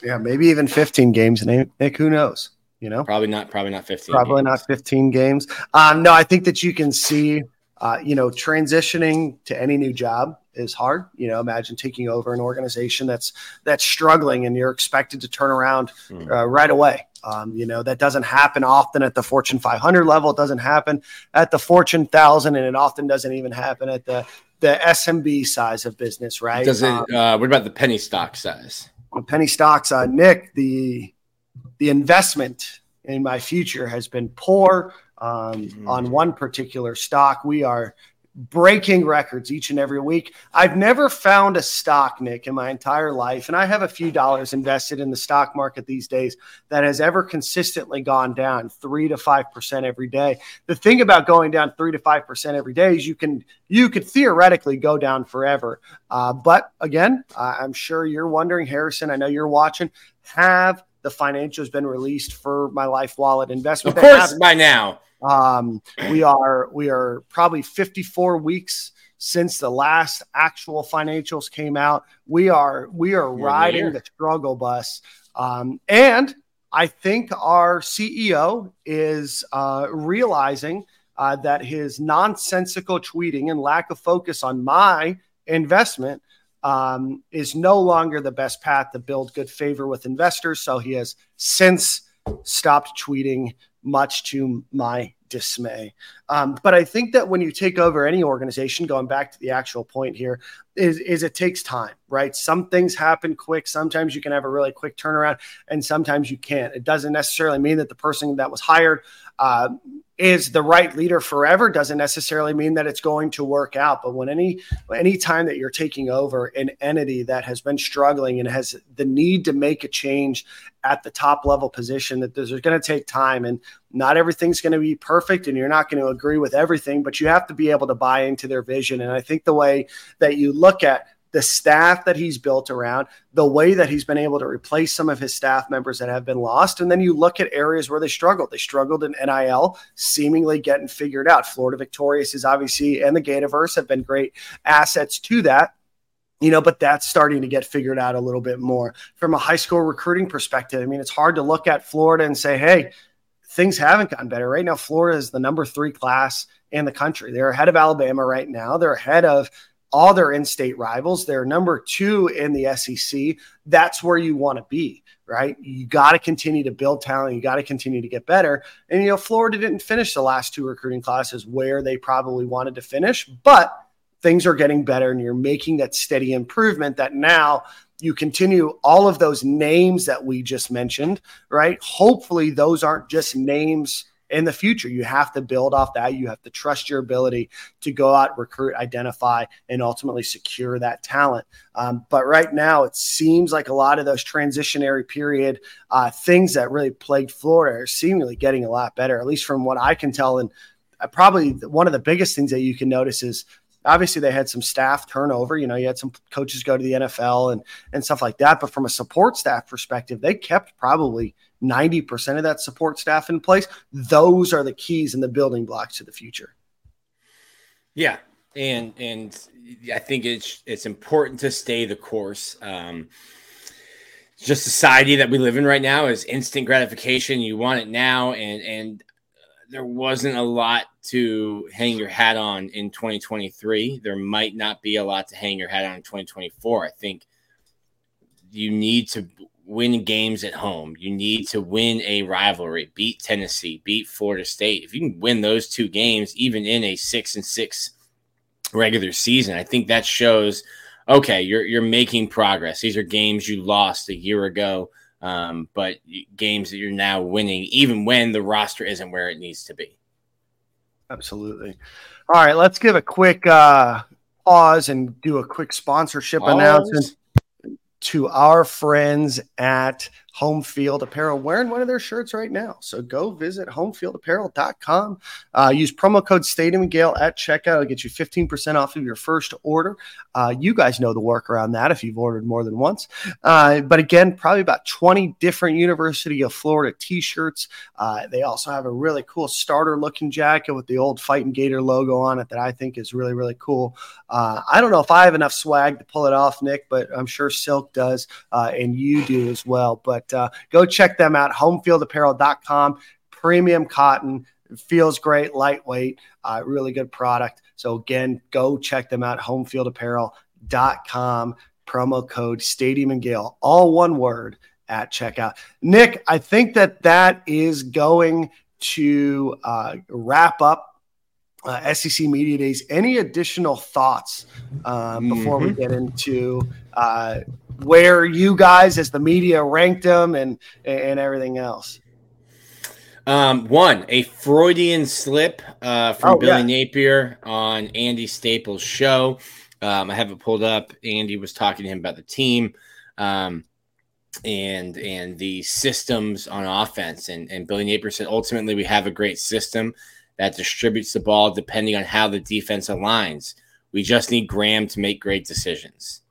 Speaker 1: Yeah, maybe even 15 games, Nick. Who knows? You know,
Speaker 2: probably not. Probably not 15.
Speaker 1: Probably games. not 15 games. Um, no, I think that you can see uh, you know, transitioning to any new job is hard. You know, imagine taking over an organization that's that's struggling and you're expected to turn around mm. uh, right away. Um, you know, that doesn't happen often at the Fortune 500 level. It doesn't happen at the Fortune 1000, and it often doesn't even happen at the the SMB size of business, right?
Speaker 2: Does it? Um, uh, what about the penny stock size?
Speaker 1: The Penny stocks, uh, Nick, the the investment in my future has been poor um, mm-hmm. on one particular stock. We are breaking records each and every week. I've never found a stock, Nick, in my entire life, and I have a few dollars invested in the stock market these days that has ever consistently gone down three to five percent every day. The thing about going down three to five percent every day is you can you could theoretically go down forever. Uh, but again, I'm sure you're wondering, Harrison. I know you're watching. Have the financials been released for my life wallet investment?
Speaker 2: Of course, by now.
Speaker 1: Um, we are we are probably 54 weeks since the last actual financials came out. We are we are riding the struggle bus, um, and I think our CEO is uh, realizing uh, that his nonsensical tweeting and lack of focus on my investment um, is no longer the best path to build good favor with investors. So he has since stopped tweeting much to my dismay. Um, but I think that when you take over any organization, going back to the actual point here, is, is it takes time, right? Some things happen quick. Sometimes you can have a really quick turnaround, and sometimes you can't. It doesn't necessarily mean that the person that was hired uh, is the right leader forever doesn't necessarily mean that it's going to work out but when any any time that you're taking over an entity that has been struggling and has the need to make a change at the top level position that there's going to take time and not everything's going to be perfect and you're not going to agree with everything but you have to be able to buy into their vision and i think the way that you look at the staff that he's built around, the way that he's been able to replace some of his staff members that have been lost. And then you look at areas where they struggled. They struggled in NIL, seemingly getting figured out. Florida Victorious is obviously, and the Gataverse have been great assets to that you know, but that's starting to get figured out a little bit more from a high school recruiting perspective. I mean, it's hard to look at Florida and say, hey, things haven't gotten better. Right now, Florida is the number three class in the country. They're ahead of Alabama right now. They're ahead of all their in-state rivals. They're number two in the SEC. That's where you want to be, right? You got to continue to build talent. You got to continue to get better. And you know, Florida didn't finish the last two recruiting classes where they probably wanted to finish, but things are getting better, and you're making that steady improvement. That now you continue all of those names that we just mentioned, right? Hopefully, those aren't just names in the future. You have to build off that. You have to trust your ability to go out, recruit, identify, and ultimately secure that talent. Um, but right now, it seems like a lot of those transitionary period uh, things that really plagued Florida are seemingly getting a lot better, at least from what I can tell. And uh, probably one of the biggest things that you can notice is obviously they had some staff turnover. You know, you had some coaches go to the NFL and and stuff like that. But from a support staff perspective, they kept probably – 90% of that support staff in place, those are the keys and the building blocks to the future.
Speaker 2: Yeah. And and I think it's it's important to stay the course. Um just society that we live in right now is instant gratification. You want it now and and there wasn't a lot to hang your hat on in 2023. There might not be a lot to hang your hat on in 2024. I think you need to win games at home. You need to win a rivalry, beat Tennessee, beat Florida State. If you can win those two games, even in a six and six regular season, I think that shows okay, you're you're making progress. These are games you lost a year ago, um, but games that you're now winning, even when the roster isn't where it needs to be.
Speaker 1: Absolutely. All right, let's give a quick uh, pause and do a quick sponsorship pause. announcement to our friends at Home Field Apparel wearing one of their shirts right now. So go visit homefieldapparel.com. Uh, use promo code Stadium Gale at checkout. It'll get you 15% off of your first order. Uh, you guys know the work around that if you've ordered more than once. Uh, but again, probably about 20 different University of Florida t shirts. Uh, they also have a really cool starter looking jacket with the old Fighting Gator logo on it that I think is really, really cool. Uh, I don't know if I have enough swag to pull it off, Nick, but I'm sure Silk does uh, and you do as well. But uh, go check them out, homefieldapparel.com. Premium cotton feels great, lightweight, uh, really good product. So again, go check them out, homefieldapparel.com. Promo code Stadium and Gale, all one word at checkout. Nick, I think that that is going to uh, wrap up uh, SEC Media Days. Any additional thoughts uh, before mm-hmm. we get into uh, where you guys as the media ranked them and and everything else.
Speaker 2: Um, one, a Freudian slip uh, from oh, Billy yeah. Napier on Andy Staples' show. Um, I have it pulled up. Andy was talking to him about the team um, and and the systems on offense. And, and Billy Napier said, ultimately, we have a great system that distributes the ball depending on how the defense aligns. We just need Graham to make great decisions.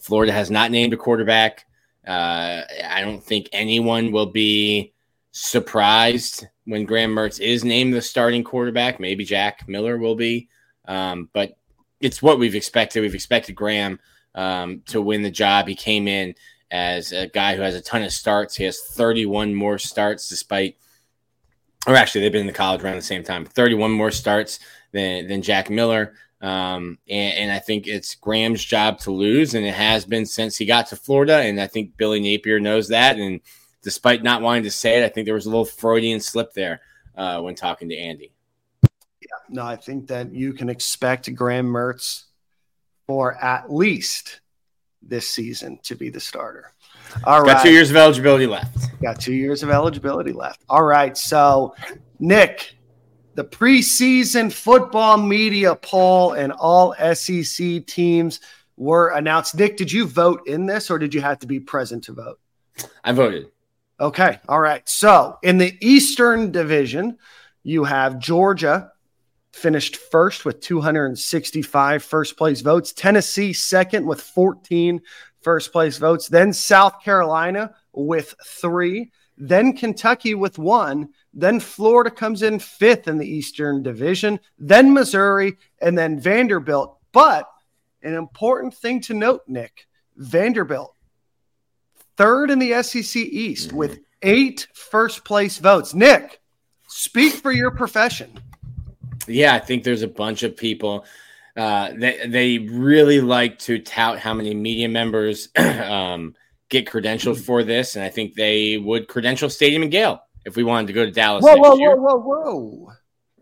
Speaker 2: Florida has not named a quarterback. Uh, I don't think anyone will be surprised when Graham Mertz is named the starting quarterback. Maybe Jack Miller will be, um, but it's what we've expected. We've expected Graham um, to win the job. He came in as a guy who has a ton of starts. He has 31 more starts, despite, or actually, they've been in the college around the same time. 31 more starts than than Jack Miller. Um, and, and, I think it's Graham's job to lose, and it has been since he got to Florida. And I think Billy Napier knows that. And despite not wanting to say it, I think there was a little Freudian slip there uh, when talking to Andy.
Speaker 1: Yeah, no, I think that you can expect Graham Mertz for at least this season to be the starter.
Speaker 2: All Got two years of eligibility left.
Speaker 1: Got two years of eligibility left. All right. So, Nick, the preseason football media poll and all SEC teams were announced. Nick, did you vote in this or did you have to be present to vote?
Speaker 2: I voted.
Speaker 1: Okay. All right. So, in the Eastern Division, you have Georgia finished first with 265 first place votes, Tennessee second with 14 first place votes, then South Carolina with three, then Kentucky with one, then Florida comes in fifth in the Eastern Division, then Missouri, and then Vanderbilt. But an important thing to note, Nick Vanderbilt, third in the SEC East mm-hmm. with eight first place votes. Nick, speak for your profession.
Speaker 2: Yeah, I think there's a bunch of people. Uh, they, they really like to tout how many media members [clears throat] um, get credentialed for this, and I think they would credential Stadium and Gale if we wanted to go to Dallas.
Speaker 1: Whoa, whoa, year. whoa, whoa, whoa!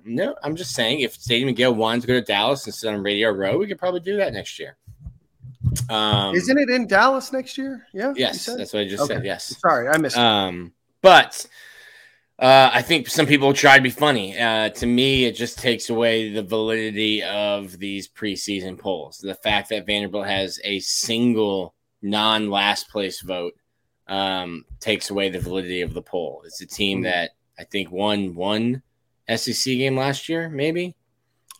Speaker 2: No, I'm just saying if Stadium and Gale wanted to go to Dallas instead on Radio Row, we could probably do that next year.
Speaker 1: Um, Isn't it in Dallas next year? Yeah.
Speaker 2: Yes, that's what I just okay. said. Yes.
Speaker 1: Sorry, I missed.
Speaker 2: Um, but uh, I think some people try to be funny. Uh, to me, it just takes away the validity of these preseason polls. The fact that Vanderbilt has a single non last place vote um, takes away the validity of the poll. It's a team hmm. that I think won one SEC game last year, maybe.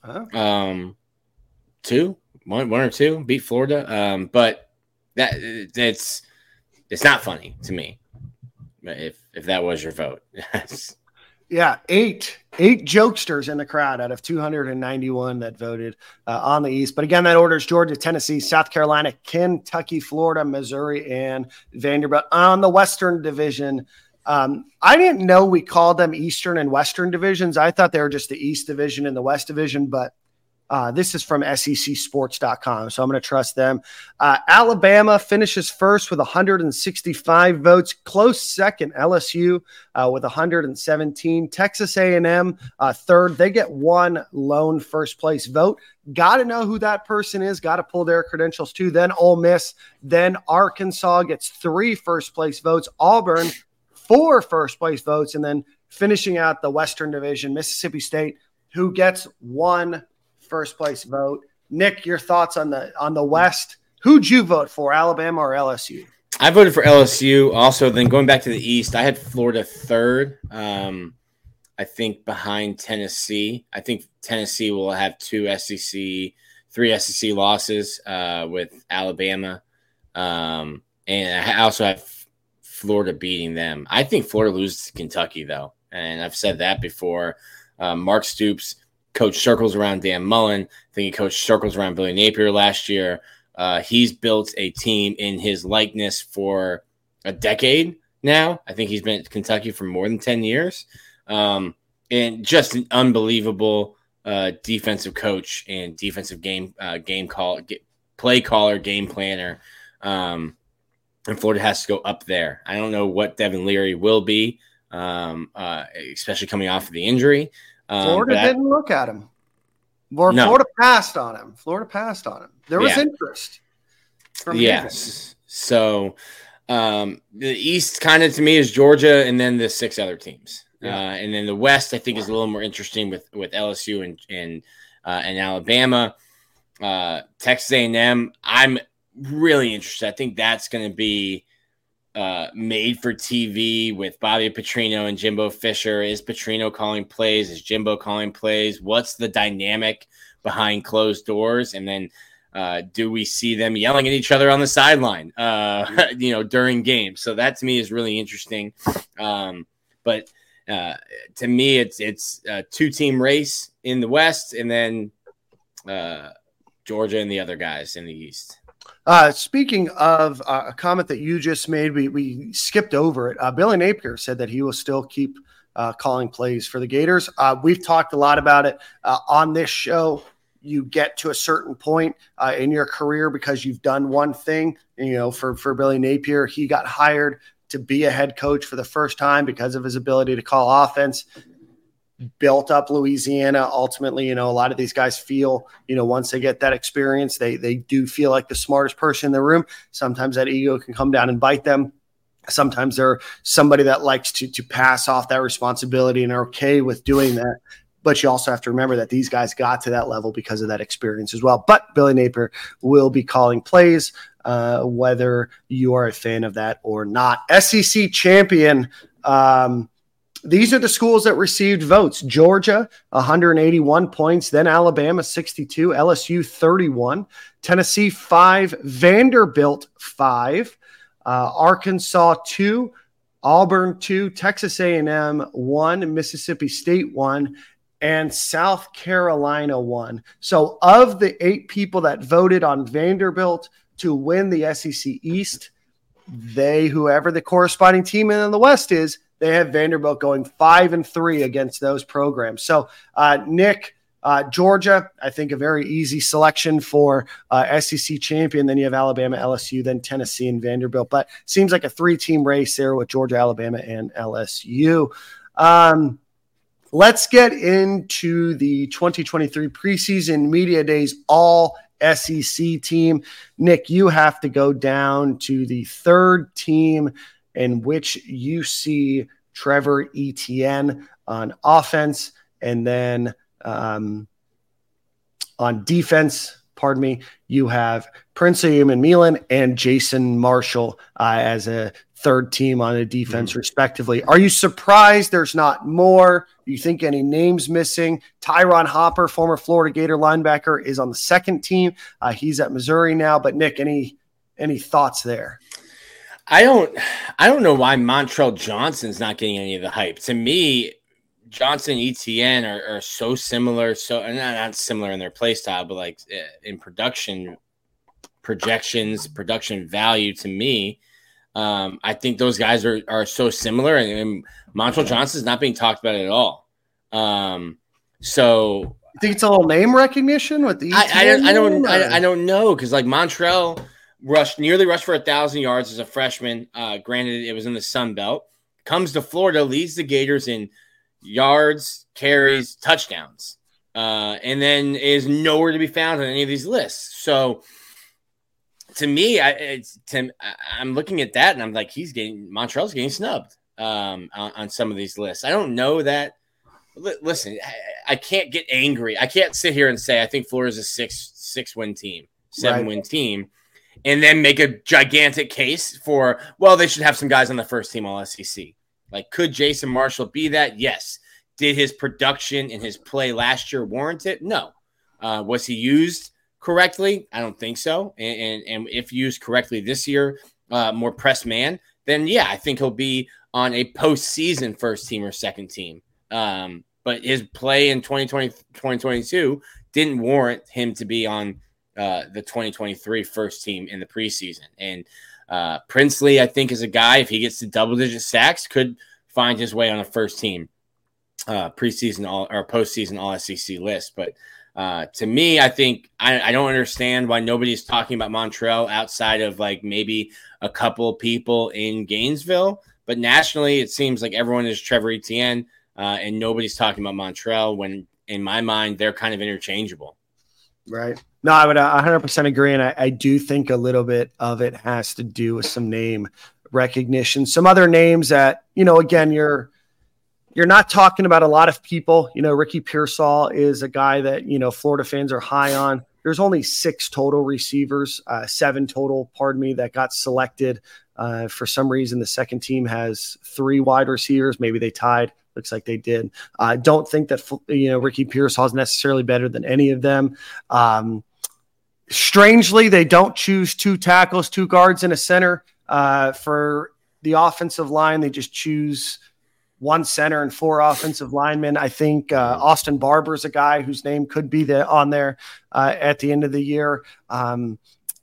Speaker 2: Oh. Um, two, one, one or two, beat Florida. Um, but that it's it's not funny to me. If if that was your vote, [laughs] Yes.
Speaker 1: yeah, eight eight jokesters in the crowd out of 291 that voted uh, on the East. But again, that orders Georgia, Tennessee, South Carolina, Kentucky, Florida, Missouri, and Vanderbilt on the Western Division. Um, I didn't know we called them Eastern and Western divisions. I thought they were just the East Division and the West Division, but uh, this is from SECSports.com, so I'm going to trust them. Uh, Alabama finishes first with 165 votes. Close second, LSU uh, with 117. Texas A&M uh, third. They get one lone first place vote. Got to know who that person is. Got to pull their credentials too. Then Ole Miss. Then Arkansas gets three first place votes. Auburn four first place votes, and then finishing out the Western Division, Mississippi State, who gets one first place vote. Nick, your thoughts on the on the West? Who'd you vote for, Alabama or LSU?
Speaker 2: I voted for LSU. Also, then going back to the East, I had Florida third. Um, I think behind Tennessee. I think Tennessee will have two SEC, three SEC losses uh, with Alabama, um, and I also have Florida beating them. I think Florida loses to Kentucky though, and I've said that before. Um, Mark Stoops coached circles around Dan Mullen. I think he coached circles around Billy Napier last year. Uh, he's built a team in his likeness for a decade now. I think he's been at Kentucky for more than 10 years. Um, and just an unbelievable uh, defensive coach and defensive game uh, game call, get, play caller, game planner. Um, and Florida has to go up there. I don't know what Devin Leary will be, um, uh, especially coming off of the injury.
Speaker 1: Um, Florida didn't look at him. Or no. Florida passed on him. Florida passed on him. There was yeah. interest.
Speaker 2: yes. So um, the East kind of to me is Georgia, and then the six other teams. Yeah. Uh, and then the West, I think, is a little more interesting with with LSU and and uh, and Alabama, uh, Texas A&M. I'm really interested. I think that's going to be uh, made for TV with Bobby Petrino and Jimbo Fisher. Is Petrino calling plays? Is Jimbo calling plays? What's the dynamic behind closed doors? And then uh, do we see them yelling at each other on the sideline, uh, [laughs] you know, during games? So that to me is really interesting. Um, but uh, to me, it's it's a two team race in the West, and then uh, Georgia and the other guys in the East.
Speaker 1: Uh, speaking of uh, a comment that you just made, we, we skipped over it. Uh, Billy Napier said that he will still keep uh, calling plays for the Gators. Uh, we've talked a lot about it uh, on this show. You get to a certain point in your career because you've done one thing. You know, for for Billy Napier, he got hired to be a head coach for the first time because of his ability to call offense. Built up Louisiana. Ultimately, you know, a lot of these guys feel, you know, once they get that experience, they they do feel like the smartest person in the room. Sometimes that ego can come down and bite them. Sometimes they're somebody that likes to to pass off that responsibility and are okay with doing that. But you also have to remember that these guys got to that level because of that experience as well. But Billy Napier will be calling plays, uh, whether you are a fan of that or not. SEC champion. Um, these are the schools that received votes Georgia, 181 points, then Alabama, 62, LSU, 31, Tennessee, 5, Vanderbilt, 5, uh, Arkansas, 2, Auburn, 2, Texas A&M, 1, Mississippi State, 1, and South Carolina 1. So, of the eight people that voted on Vanderbilt to win the SEC East, they, whoever the corresponding team in the West is, they have Vanderbilt going five and three against those programs. So, uh, Nick, uh, Georgia, I think a very easy selection for uh, SEC champion. Then you have Alabama, LSU, then Tennessee and Vanderbilt. But seems like a three team race there with Georgia, Alabama, and LSU. Um, Let's get into the 2023 preseason media days all SEC team. Nick, you have to go down to the third team in which you see Trevor Etienne on offense and then um, on defense. Pardon me. You have Prince Umanmielen and Jason Marshall uh, as a third team on a defense, mm. respectively. Are you surprised there's not more? Do you think any names missing? Tyron Hopper, former Florida Gator linebacker, is on the second team. Uh, he's at Missouri now. But Nick, any any thoughts there?
Speaker 2: I don't I don't know why Montrell Johnson's not getting any of the hype. To me, Johnson and Etienne are, are so similar, so not, not similar in their play style, but like eh, in production projections, production value to me. Um, I think those guys are, are so similar, and, and Montrell Johnson is not being talked about at all. Um, so
Speaker 1: you think it's a little name recognition with the?
Speaker 2: I, I, don't, I don't, I, I, don't know because like Montrell rushed nearly rushed for a thousand yards as a freshman. Uh, granted, it was in the Sun Belt. Comes to Florida, leads the Gators in yards, carries, touchdowns, uh, and then is nowhere to be found on any of these lists. So to me, I, it's to, I'm looking at that and I'm like, he's getting Montrell's getting snubbed um, on, on, some of these lists. I don't know that. listen, I, I, can't get angry. I can't sit here and say I think Florida's a six six win team, seven right. win team, and then make a gigantic case for well, they should have some guys on the first team all SEC. Like, could Jason Marshall be that? Yes. Did his production and his play last year warrant it? No. Uh, was he used? correctly? I don't think so. And, and, and if used correctly this year, uh, more press man, then yeah, I think he'll be on a postseason first team or second team. Um, but his play in 2020, 2022 didn't warrant him to be on uh, the 2023 first team in the preseason. And uh, Princely, I think, is a guy, if he gets to double digit sacks, could find his way on a first team uh, preseason all, or postseason all SEC list. But uh, to me, I think I, I, don't understand why nobody's talking about Montrell outside of like maybe a couple people in Gainesville. But nationally, it seems like everyone is Trevor Etienne, uh, and nobody's talking about Montrell. When in my mind, they're kind of interchangeable.
Speaker 1: Right. No, I would 100% agree, and I, I do think a little bit of it has to do with some name recognition. Some other names that you know, again, you're you're not talking about a lot of people. You know, Ricky Pearsall is a guy that, you know, Florida fans are high on. There's only six total receivers, uh, seven total, pardon me, that got selected. Uh, for some reason, the second team has three wide receivers. Maybe they tied. Looks like they did. I uh, don't think that, you know, Ricky Pearsall is necessarily better than any of them. Um, strangely, they don't choose two tackles, two guards, and a center uh, for the offensive line. They just choose one center and four offensive linemen. I think uh, Austin Barber is a guy whose name could be the, on there uh, at the end of the year. Um,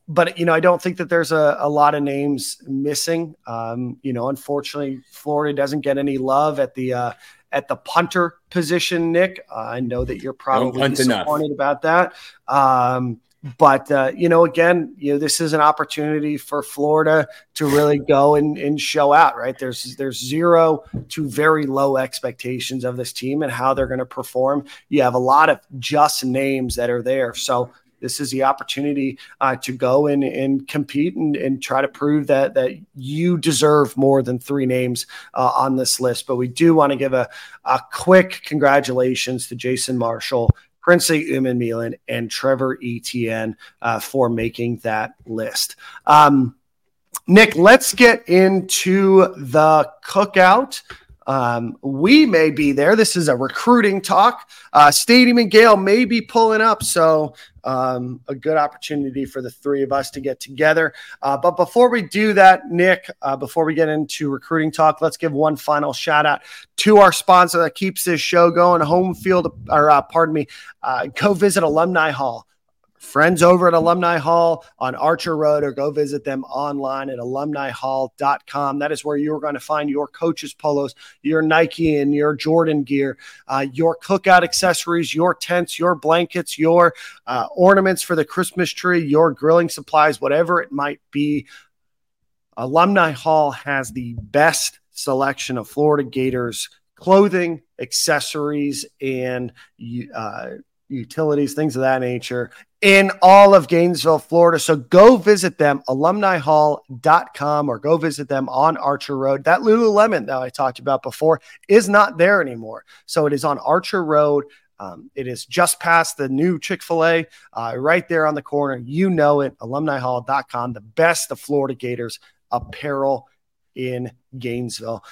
Speaker 1: but you know, I don't think that there's a, a lot of names missing. Um, you know, unfortunately, Florida doesn't get any love at the uh, at the punter position. Nick, I know that you're probably disappointed enough. about that. Um, but uh, you know, again, you know, this is an opportunity for Florida to really go and, and show out. Right there's there's zero to very low expectations of this team and how they're going to perform. You have a lot of just names that are there, so this is the opportunity uh, to go and, and compete and, and try to prove that that you deserve more than three names uh, on this list. But we do want to give a, a quick congratulations to Jason Marshall, Princely Umanmielen, and Trevor Etienne uh, for making that list. Um, Nick, let's get into the cookout. Um, we may be there. This is a recruiting talk. Uh, Stadium and Gale may be pulling up, so um, a good opportunity for the three of us to get together. Uh, but before we do that, Nick, uh, before we get into recruiting talk, let's give one final shout out to our sponsor that keeps this show going, Home Field, or uh, pardon me, uh, go visit Alumni Hall friends over at Alumni Hall on Archer Road or go visit them online at alumnihall.com. That is where you're going to find your coaches' polos, your Nike and your Jordan gear, uh, your cookout accessories, your tents, your blankets, your uh, ornaments for the Christmas tree, your grilling supplies, whatever it might be. Alumni Hall has the best selection of Florida Gators clothing, accessories, and uh, utilities, things of that nature in all of Gainesville, Florida. So go visit them, alumnihall.com, or go visit them on Archer Road. That Lululemon that I talked about before is not there anymore. So it is on Archer Road. Um, it is just past the new Chick fil A, uh, right there on the corner. You know it, alumnihall.com, the best of Florida Gators apparel in Gainesville.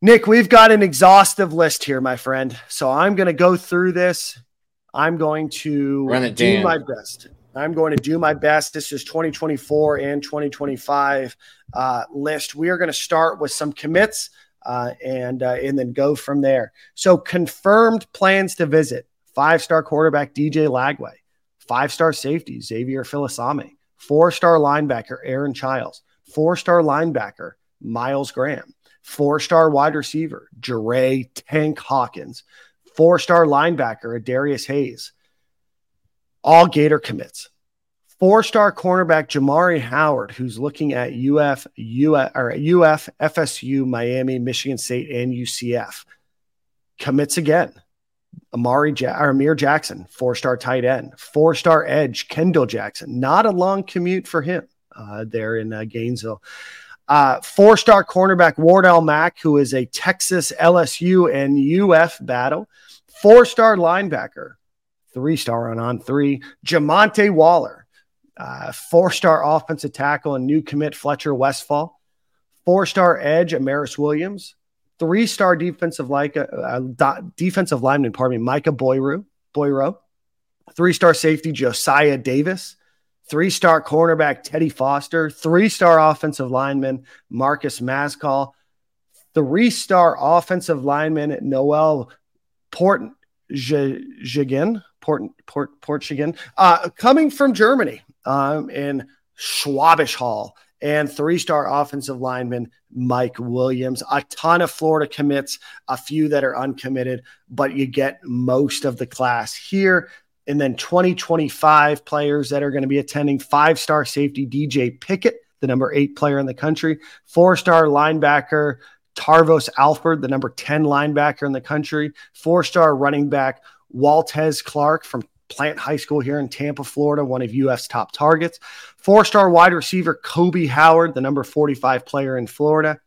Speaker 1: Nick, we've got an exhaustive list here, my friend. So I'm going to go through this I'm going to do my best. I'm going to do my best. This is 2024 and 2025 uh, list. We are going to start with some commits uh, and uh, and then go from there. So confirmed plans to visit: five star quarterback DJ Lagway, five star safety Xavier Filsaime, four star linebacker Aaron Childs, four star linebacker Myles Graham, four star wide receiver Jeray Tank Hawkins, four star linebacker, Darius Hayes. All Gator commits. Four star cornerback Jamari Howard, who's looking at UF, UF, or UF, FSU, Miami, Michigan State, and UCF, commits again. Amari ja- or Amir Jackson, four star tight end, four star edge Kendall Jackson. Not a long commute for him uh, there in uh, Gainesville. Uh, four star cornerback Wardell Mack, who is a Texas, LSU, and UF battle. Four star linebacker, three star on on three, Jamonte Waller, uh, four star offensive tackle and new commit Fletcher Westfall, four star edge Amaris Williams, three star defensive like uh, defensive lineman, pardon me, Micah Boyru, Boyro, three star safety Josiah Davis, three star cornerback Teddy Foster, three star offensive lineman Marcus Mascoll, three star offensive lineman Noel Port Jigen, Port Port Portugal, uh, coming from Germany um, in Schwäbisch Hall, and three-star offensive lineman Mike Williams. A ton of Florida commits, a few that are uncommitted, but you get most of the class here. And then 2025 players that are going to be attending five-star safety DJ Pickett, the number eight player in the country, four-star linebacker Tarvos Alford, the number 10 linebacker in the country, four star running back Waltez Clark from Plant High School here in Tampa, Florida, one of UF's top targets, four star wide receiver Kobe Howard, the number 45 player in Florida,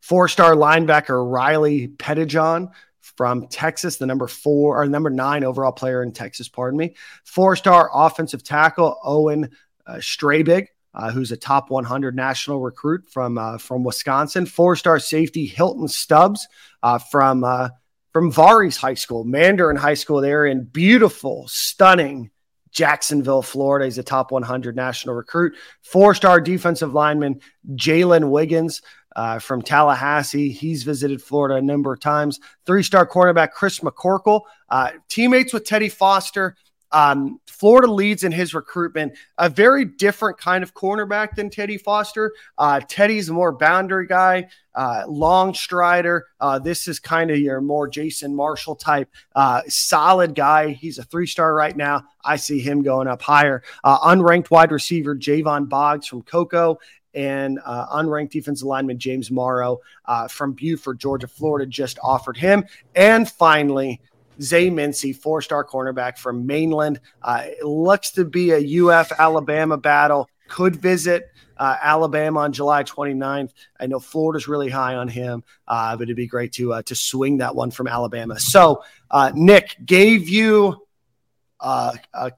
Speaker 1: four star linebacker Riley Pettijohn from Texas, the number four or number nine overall player in Texas, pardon me, four star offensive tackle Owen uh, Strebig uh, who's a top 100 national recruit from uh, from Wisconsin. Four star safety Hilton Stubbs uh, from uh, from Vares High School, Mandarin High School. There in beautiful, stunning Jacksonville, Florida. He's a top 100 national recruit. Four star defensive lineman Jalen Wiggins. Uh, from Tallahassee. He's visited Florida a number of times. Three star cornerback Chris McCorkle, uh, teammates with Teddy Foster, Um, Florida leads in his recruitment, a very different kind of cornerback than Teddy Foster. Uh, Teddy's a more boundary guy, uh, long strider. Uh, this is kind of your more Jason Marshall type, uh, solid guy. He's a three star right now. I see him going up higher. Uh, unranked wide receiver Javon Boggs from Cocoa and uh, unranked defensive lineman James Morrow uh, from Buford, Georgia, Florida, just offered him. And finally, Zay Mincy, four star cornerback from Mainland. Uh, looks to be a UF Alabama battle. Could visit uh, Alabama on July 29th. I know Florida's really high on him, uh, but it'd be great to uh, to swing that one from Alabama. So, uh, Nick gave you uh, a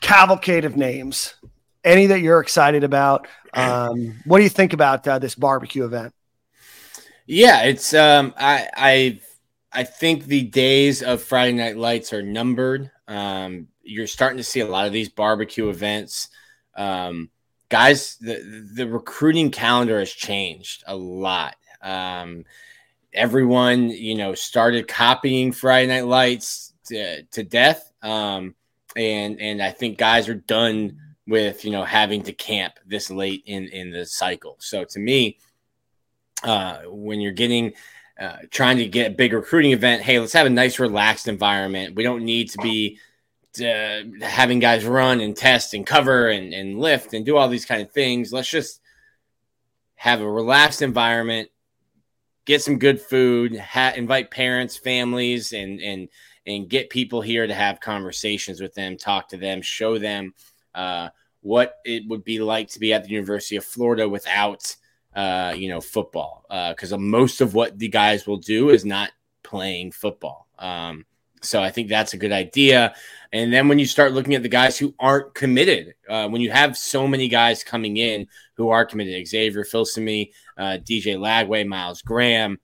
Speaker 1: cavalcade of names. Any that you're excited about? [clears throat] Um, what do you think about uh, this barbecue event?
Speaker 2: Yeah, it's um, I I I think the days of Friday Night Lights are numbered. Um, you're starting to see a lot of these barbecue events. Um, guys, the the recruiting calendar has changed a lot. Um, everyone, you know, started copying Friday Night Lights to, to death. Um, and and I think guys are done with you know having to camp this late in in the cycle. So to me, uh, when you're getting uh, trying to get a big recruiting event, hey, let's have a nice relaxed environment. We don't need to be uh, having guys run and test and cover and, and lift and do all these kind of things. Let's just have a relaxed environment, get some good food, ha- invite parents, families, and and and get people here to have conversations with them, talk to them, show them uh, what it would be like to be at the University of Florida without, uh, you know, football. Because uh, most of what the guys will do is not playing football. Um, so I think that's a good idea. And then when you start looking at the guys who aren't committed, uh, when you have so many guys coming in who are committed, Xavier Filsaime, uh, DJ Lagway, Myles Graham,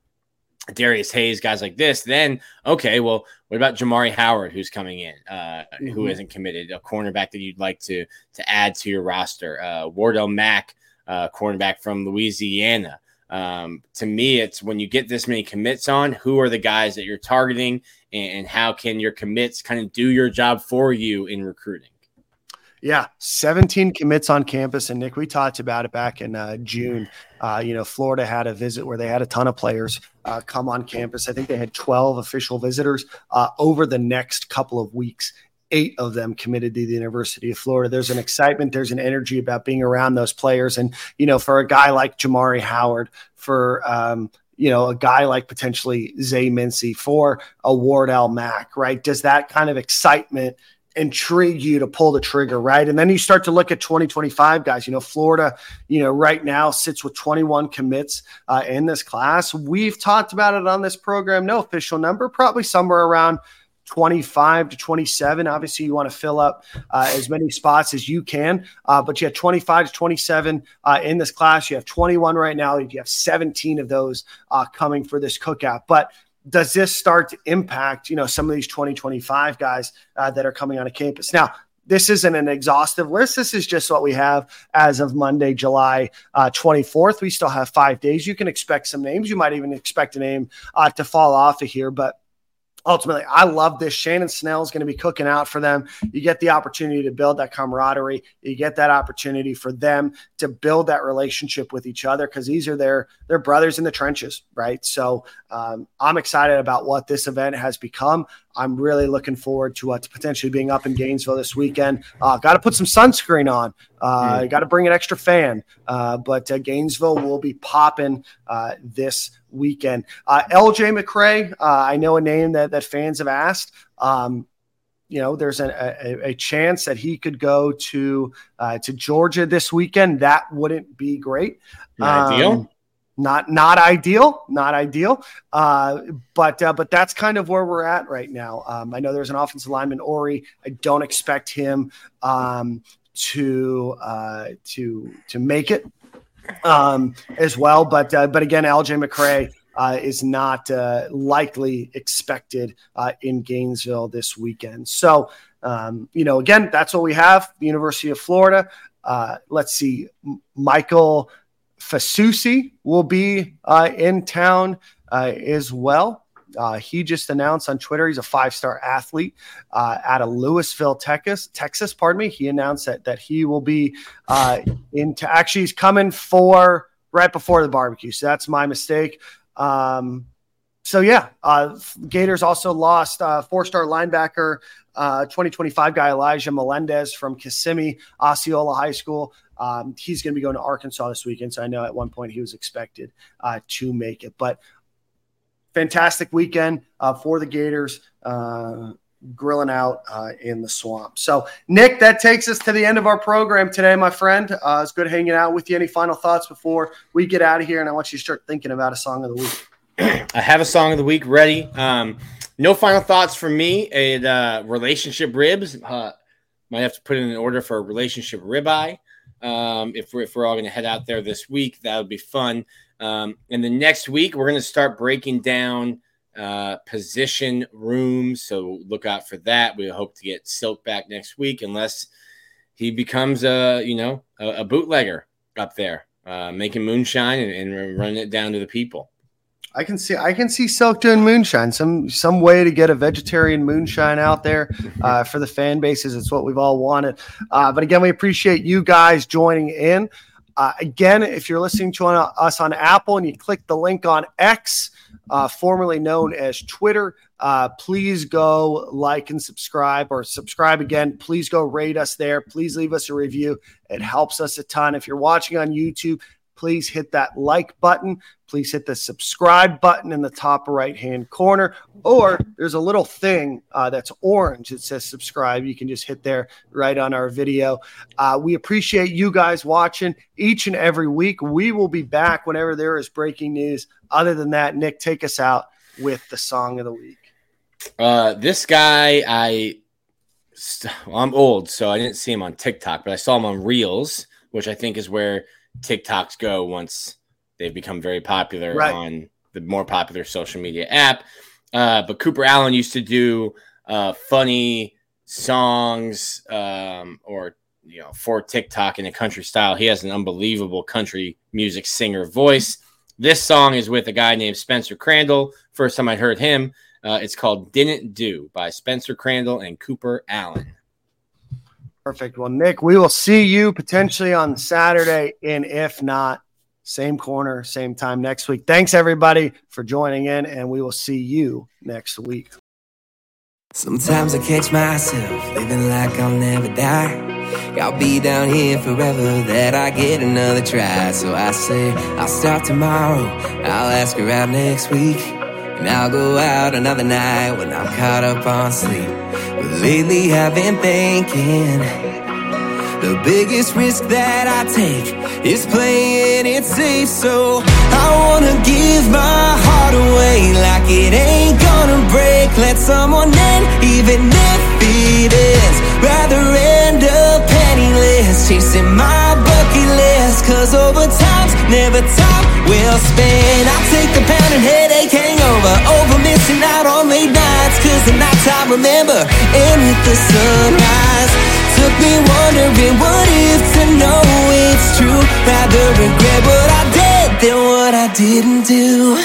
Speaker 2: Darius Hayes, guys like this, then okay, well, what about Jamari Howard, who's coming in, uh, mm-hmm. who isn't committed, a cornerback that you'd like to to add to your roster, uh, Wardell Mack, uh, cornerback from Louisiana. Um, to me, it's when you get this many commits on, who are the guys that you're targeting, and, and how can your commits kind of do your job for you in recruiting?
Speaker 1: Yeah, 17 commits on campus. And Nick, we talked about it back in uh, June. Uh, you know, Florida had a visit where they had a ton of players uh, come on campus. I think they had 12 official visitors uh, over the next couple of weeks. Eight of them committed to the University of Florida. There's an excitement, there's an energy about being around those players. And, you know, for a guy like Jamari Howard, for, um, you know, a guy like potentially Zay Mincy, for a Wardell Mack, right? Does that kind of excitement intrigue you to pull the trigger, right? And then you start to look at 2025 guys. You know, Florida, you know, right now sits with 21 commits uh, in this class. We've talked about it on this program. No official number, probably somewhere around 25 to 27. Obviously, you want to fill up uh, as many spots as you can, uh, but you have 25 to 27 uh, in this class. You have 21 right now. You have 17 of those uh, coming for this cookout. But does this start to impact you know some of these 2025 guys uh, that are coming on a campus? Now this isn't an exhaustive list. This is just what we have as of monday july uh, 24th we still have five days. You can expect some names. You might even expect a name uh, to fall off of here but ultimately, I love this. Shannon Snell is going to be cooking out for them. You get the opportunity to build that camaraderie. You get that opportunity for them to build that relationship with each other because these are their their brothers in the trenches, right? So um, I'm excited about what this event has become. I'm really looking forward to, uh, to potentially being up in Gainesville this weekend. Uh, got to put some sunscreen on. Uh, mm. Got to bring an extra fan. Uh, but uh, Gainesville will be popping uh, this weekend. Uh, LJ McCray, I know a name that, that fans have asked. Um, you know, there's a, a, a, chance that he could go to to Georgia this weekend. That wouldn't be great.
Speaker 2: Ideal.
Speaker 1: Not not ideal, not ideal. Uh, but uh, but that's kind of where we're at right now. Um, I know there's an offensive lineman, Ori. I don't expect him um, to uh, to to make it um, as well. But uh, but again, LJ McCray. Uh, is not uh, likely expected in Gainesville this weekend. So, um, you know, again, that's what we have. University of Florida. Let's see, Michael Fasusi will be uh, in town uh, as well. Uh, he just announced on Twitter he's a five star athlete uh, out of Lewisville, Texas. Texas, pardon me. He announced that that he will be uh, into actually he's coming for right before the barbecue. So that's my mistake. Um, so yeah, uh, Gators also lost four-star linebacker, uh, 2025 guy Elijah Melendez from Kissimmee Osceola High School. Um, he's going to be going to Arkansas this weekend. So I know at one point he was expected uh, to make it, but fantastic weekend uh, for the Gators. Uh, grilling out uh, in the swamp. So, Nick, that takes us to the end of our program today, my friend. Uh, it's good hanging out with you. Any final thoughts before we get out of here? And I want you to start thinking about a song of the week. [clears throat]
Speaker 2: I have a song of the week ready. Um, no final thoughts from me. A uh, relationship ribs. Might have to put in an order for a relationship ribeye. Um, if we're if we're all going to head out there this week, that would be fun. Um, and the next week, we're going to start breaking down uh, position rooms. So look out for that. We hope to get Silk back next week, unless he becomes a you know a, a bootlegger up there, uh, making moonshine and, and running it down to the people.
Speaker 1: I can see I can see Silk doing moonshine. Some some way to get a vegetarian moonshine out there uh, for the fan bases. It's what we've all wanted. Uh, but again, we appreciate you guys joining in. Uh, again, if you're listening to us on Apple and you click the link on X, uh, formerly known as Twitter, uh, please go like and subscribe or subscribe again. Please go rate us there. Please leave us a review. It helps us a ton. If you're watching on YouTube, please hit that like button. Please hit the subscribe button in the top right hand corner. Or there's a little thing uh, that's orange. that says subscribe. You can just hit there right on our video. Uh, we appreciate you guys watching each and every week. We will be back whenever there is breaking news. Other than that, Nick, take us out with the song of the week.
Speaker 2: Uh, this guy, I I'm old, so I didn't see him on TikTok, but I saw him on Reels, which I think is where TikToks go once they've become very popular right. on the more popular social media app. Uh, but Cooper Alan used to do uh, funny songs um, or you know for TikTok in a country style. He has an unbelievable country music singer voice. This song is with a guy named Spencer Crandall. First time I heard him, uh, it's called "Didn't Do" by Spencer Crandall and Cooper Alan.
Speaker 1: Perfect. Well, Nick, we will see you potentially on Saturday, and if not, same corner, same time next week. Thanks everybody for joining in, and we will see you next week.
Speaker 3: Sometimes I catch myself living like I'll never die. I'll be down here forever that I get another try. So I say I'll start tomorrow. I'll ask her out next week. And I'll go out another night when I'm caught up on sleep. But lately I've been thinking the biggest risk that I take is playing it safe. So I wanna give my heart away like it ain't gonna break. Let someone in, even if it is. Rather end up penniless, chasing my bucket list. Cause over time's never time will spent. I take the pound and headache hangover over missing out on late nights. Cause the nights I remember end with the sunrise took me wondering what if to know it's true. Rather regret what I did than what I didn't do.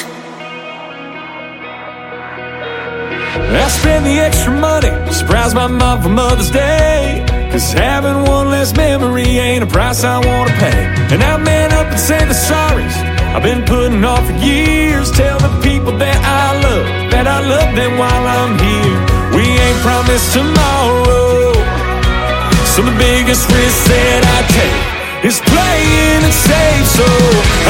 Speaker 4: I spend the extra money, surprise my mom for Mother's Day. Cause having one less memory ain't a price I wanna pay. And I man up and say the sorries I've been putting off for years. Tell the people that I love, that I love them while I'm here. We ain't promised tomorrow. So the biggest risk that I take is playing it safe. So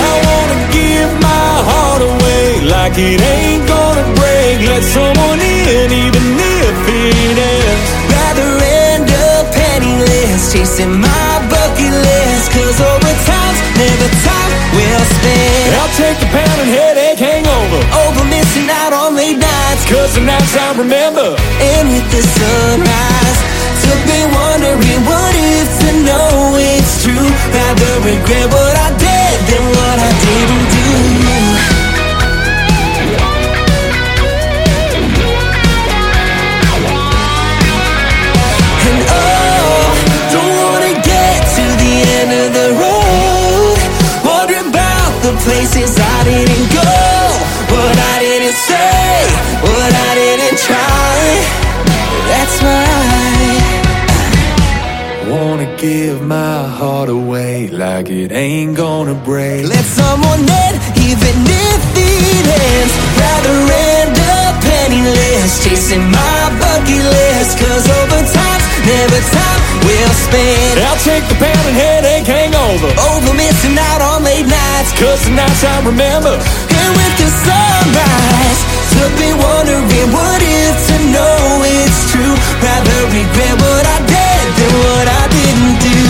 Speaker 4: I wanna give my heart away like it ain't gonna break. Let someone in, even if it ends.
Speaker 3: Rather end up penniless, chasing my bucket list. Cause over time's never time well spent.
Speaker 4: I'll take the pound and headache hangover.
Speaker 3: Over missing out on late nights.
Speaker 4: Cause the nights I remember.
Speaker 3: And with the sunrise took me wondering what if to know it's true. Rather regret what I did than what I places I didn't go. What I didn't say, what I didn't try. That's why I Wanna
Speaker 4: give my heart away like it ain't gonna break.
Speaker 3: Let someone in, even if it ends. Rather end up penniless Chasing my bucket list, cause over time Every time we'll spend.
Speaker 4: I'll take the pound and headache hangover.
Speaker 3: Over missing out on late nights.
Speaker 4: Cause the nights I remember.
Speaker 3: And with the sunrise. Took me wondering what if to know. It's true. Rather regret what I did than what I didn't do.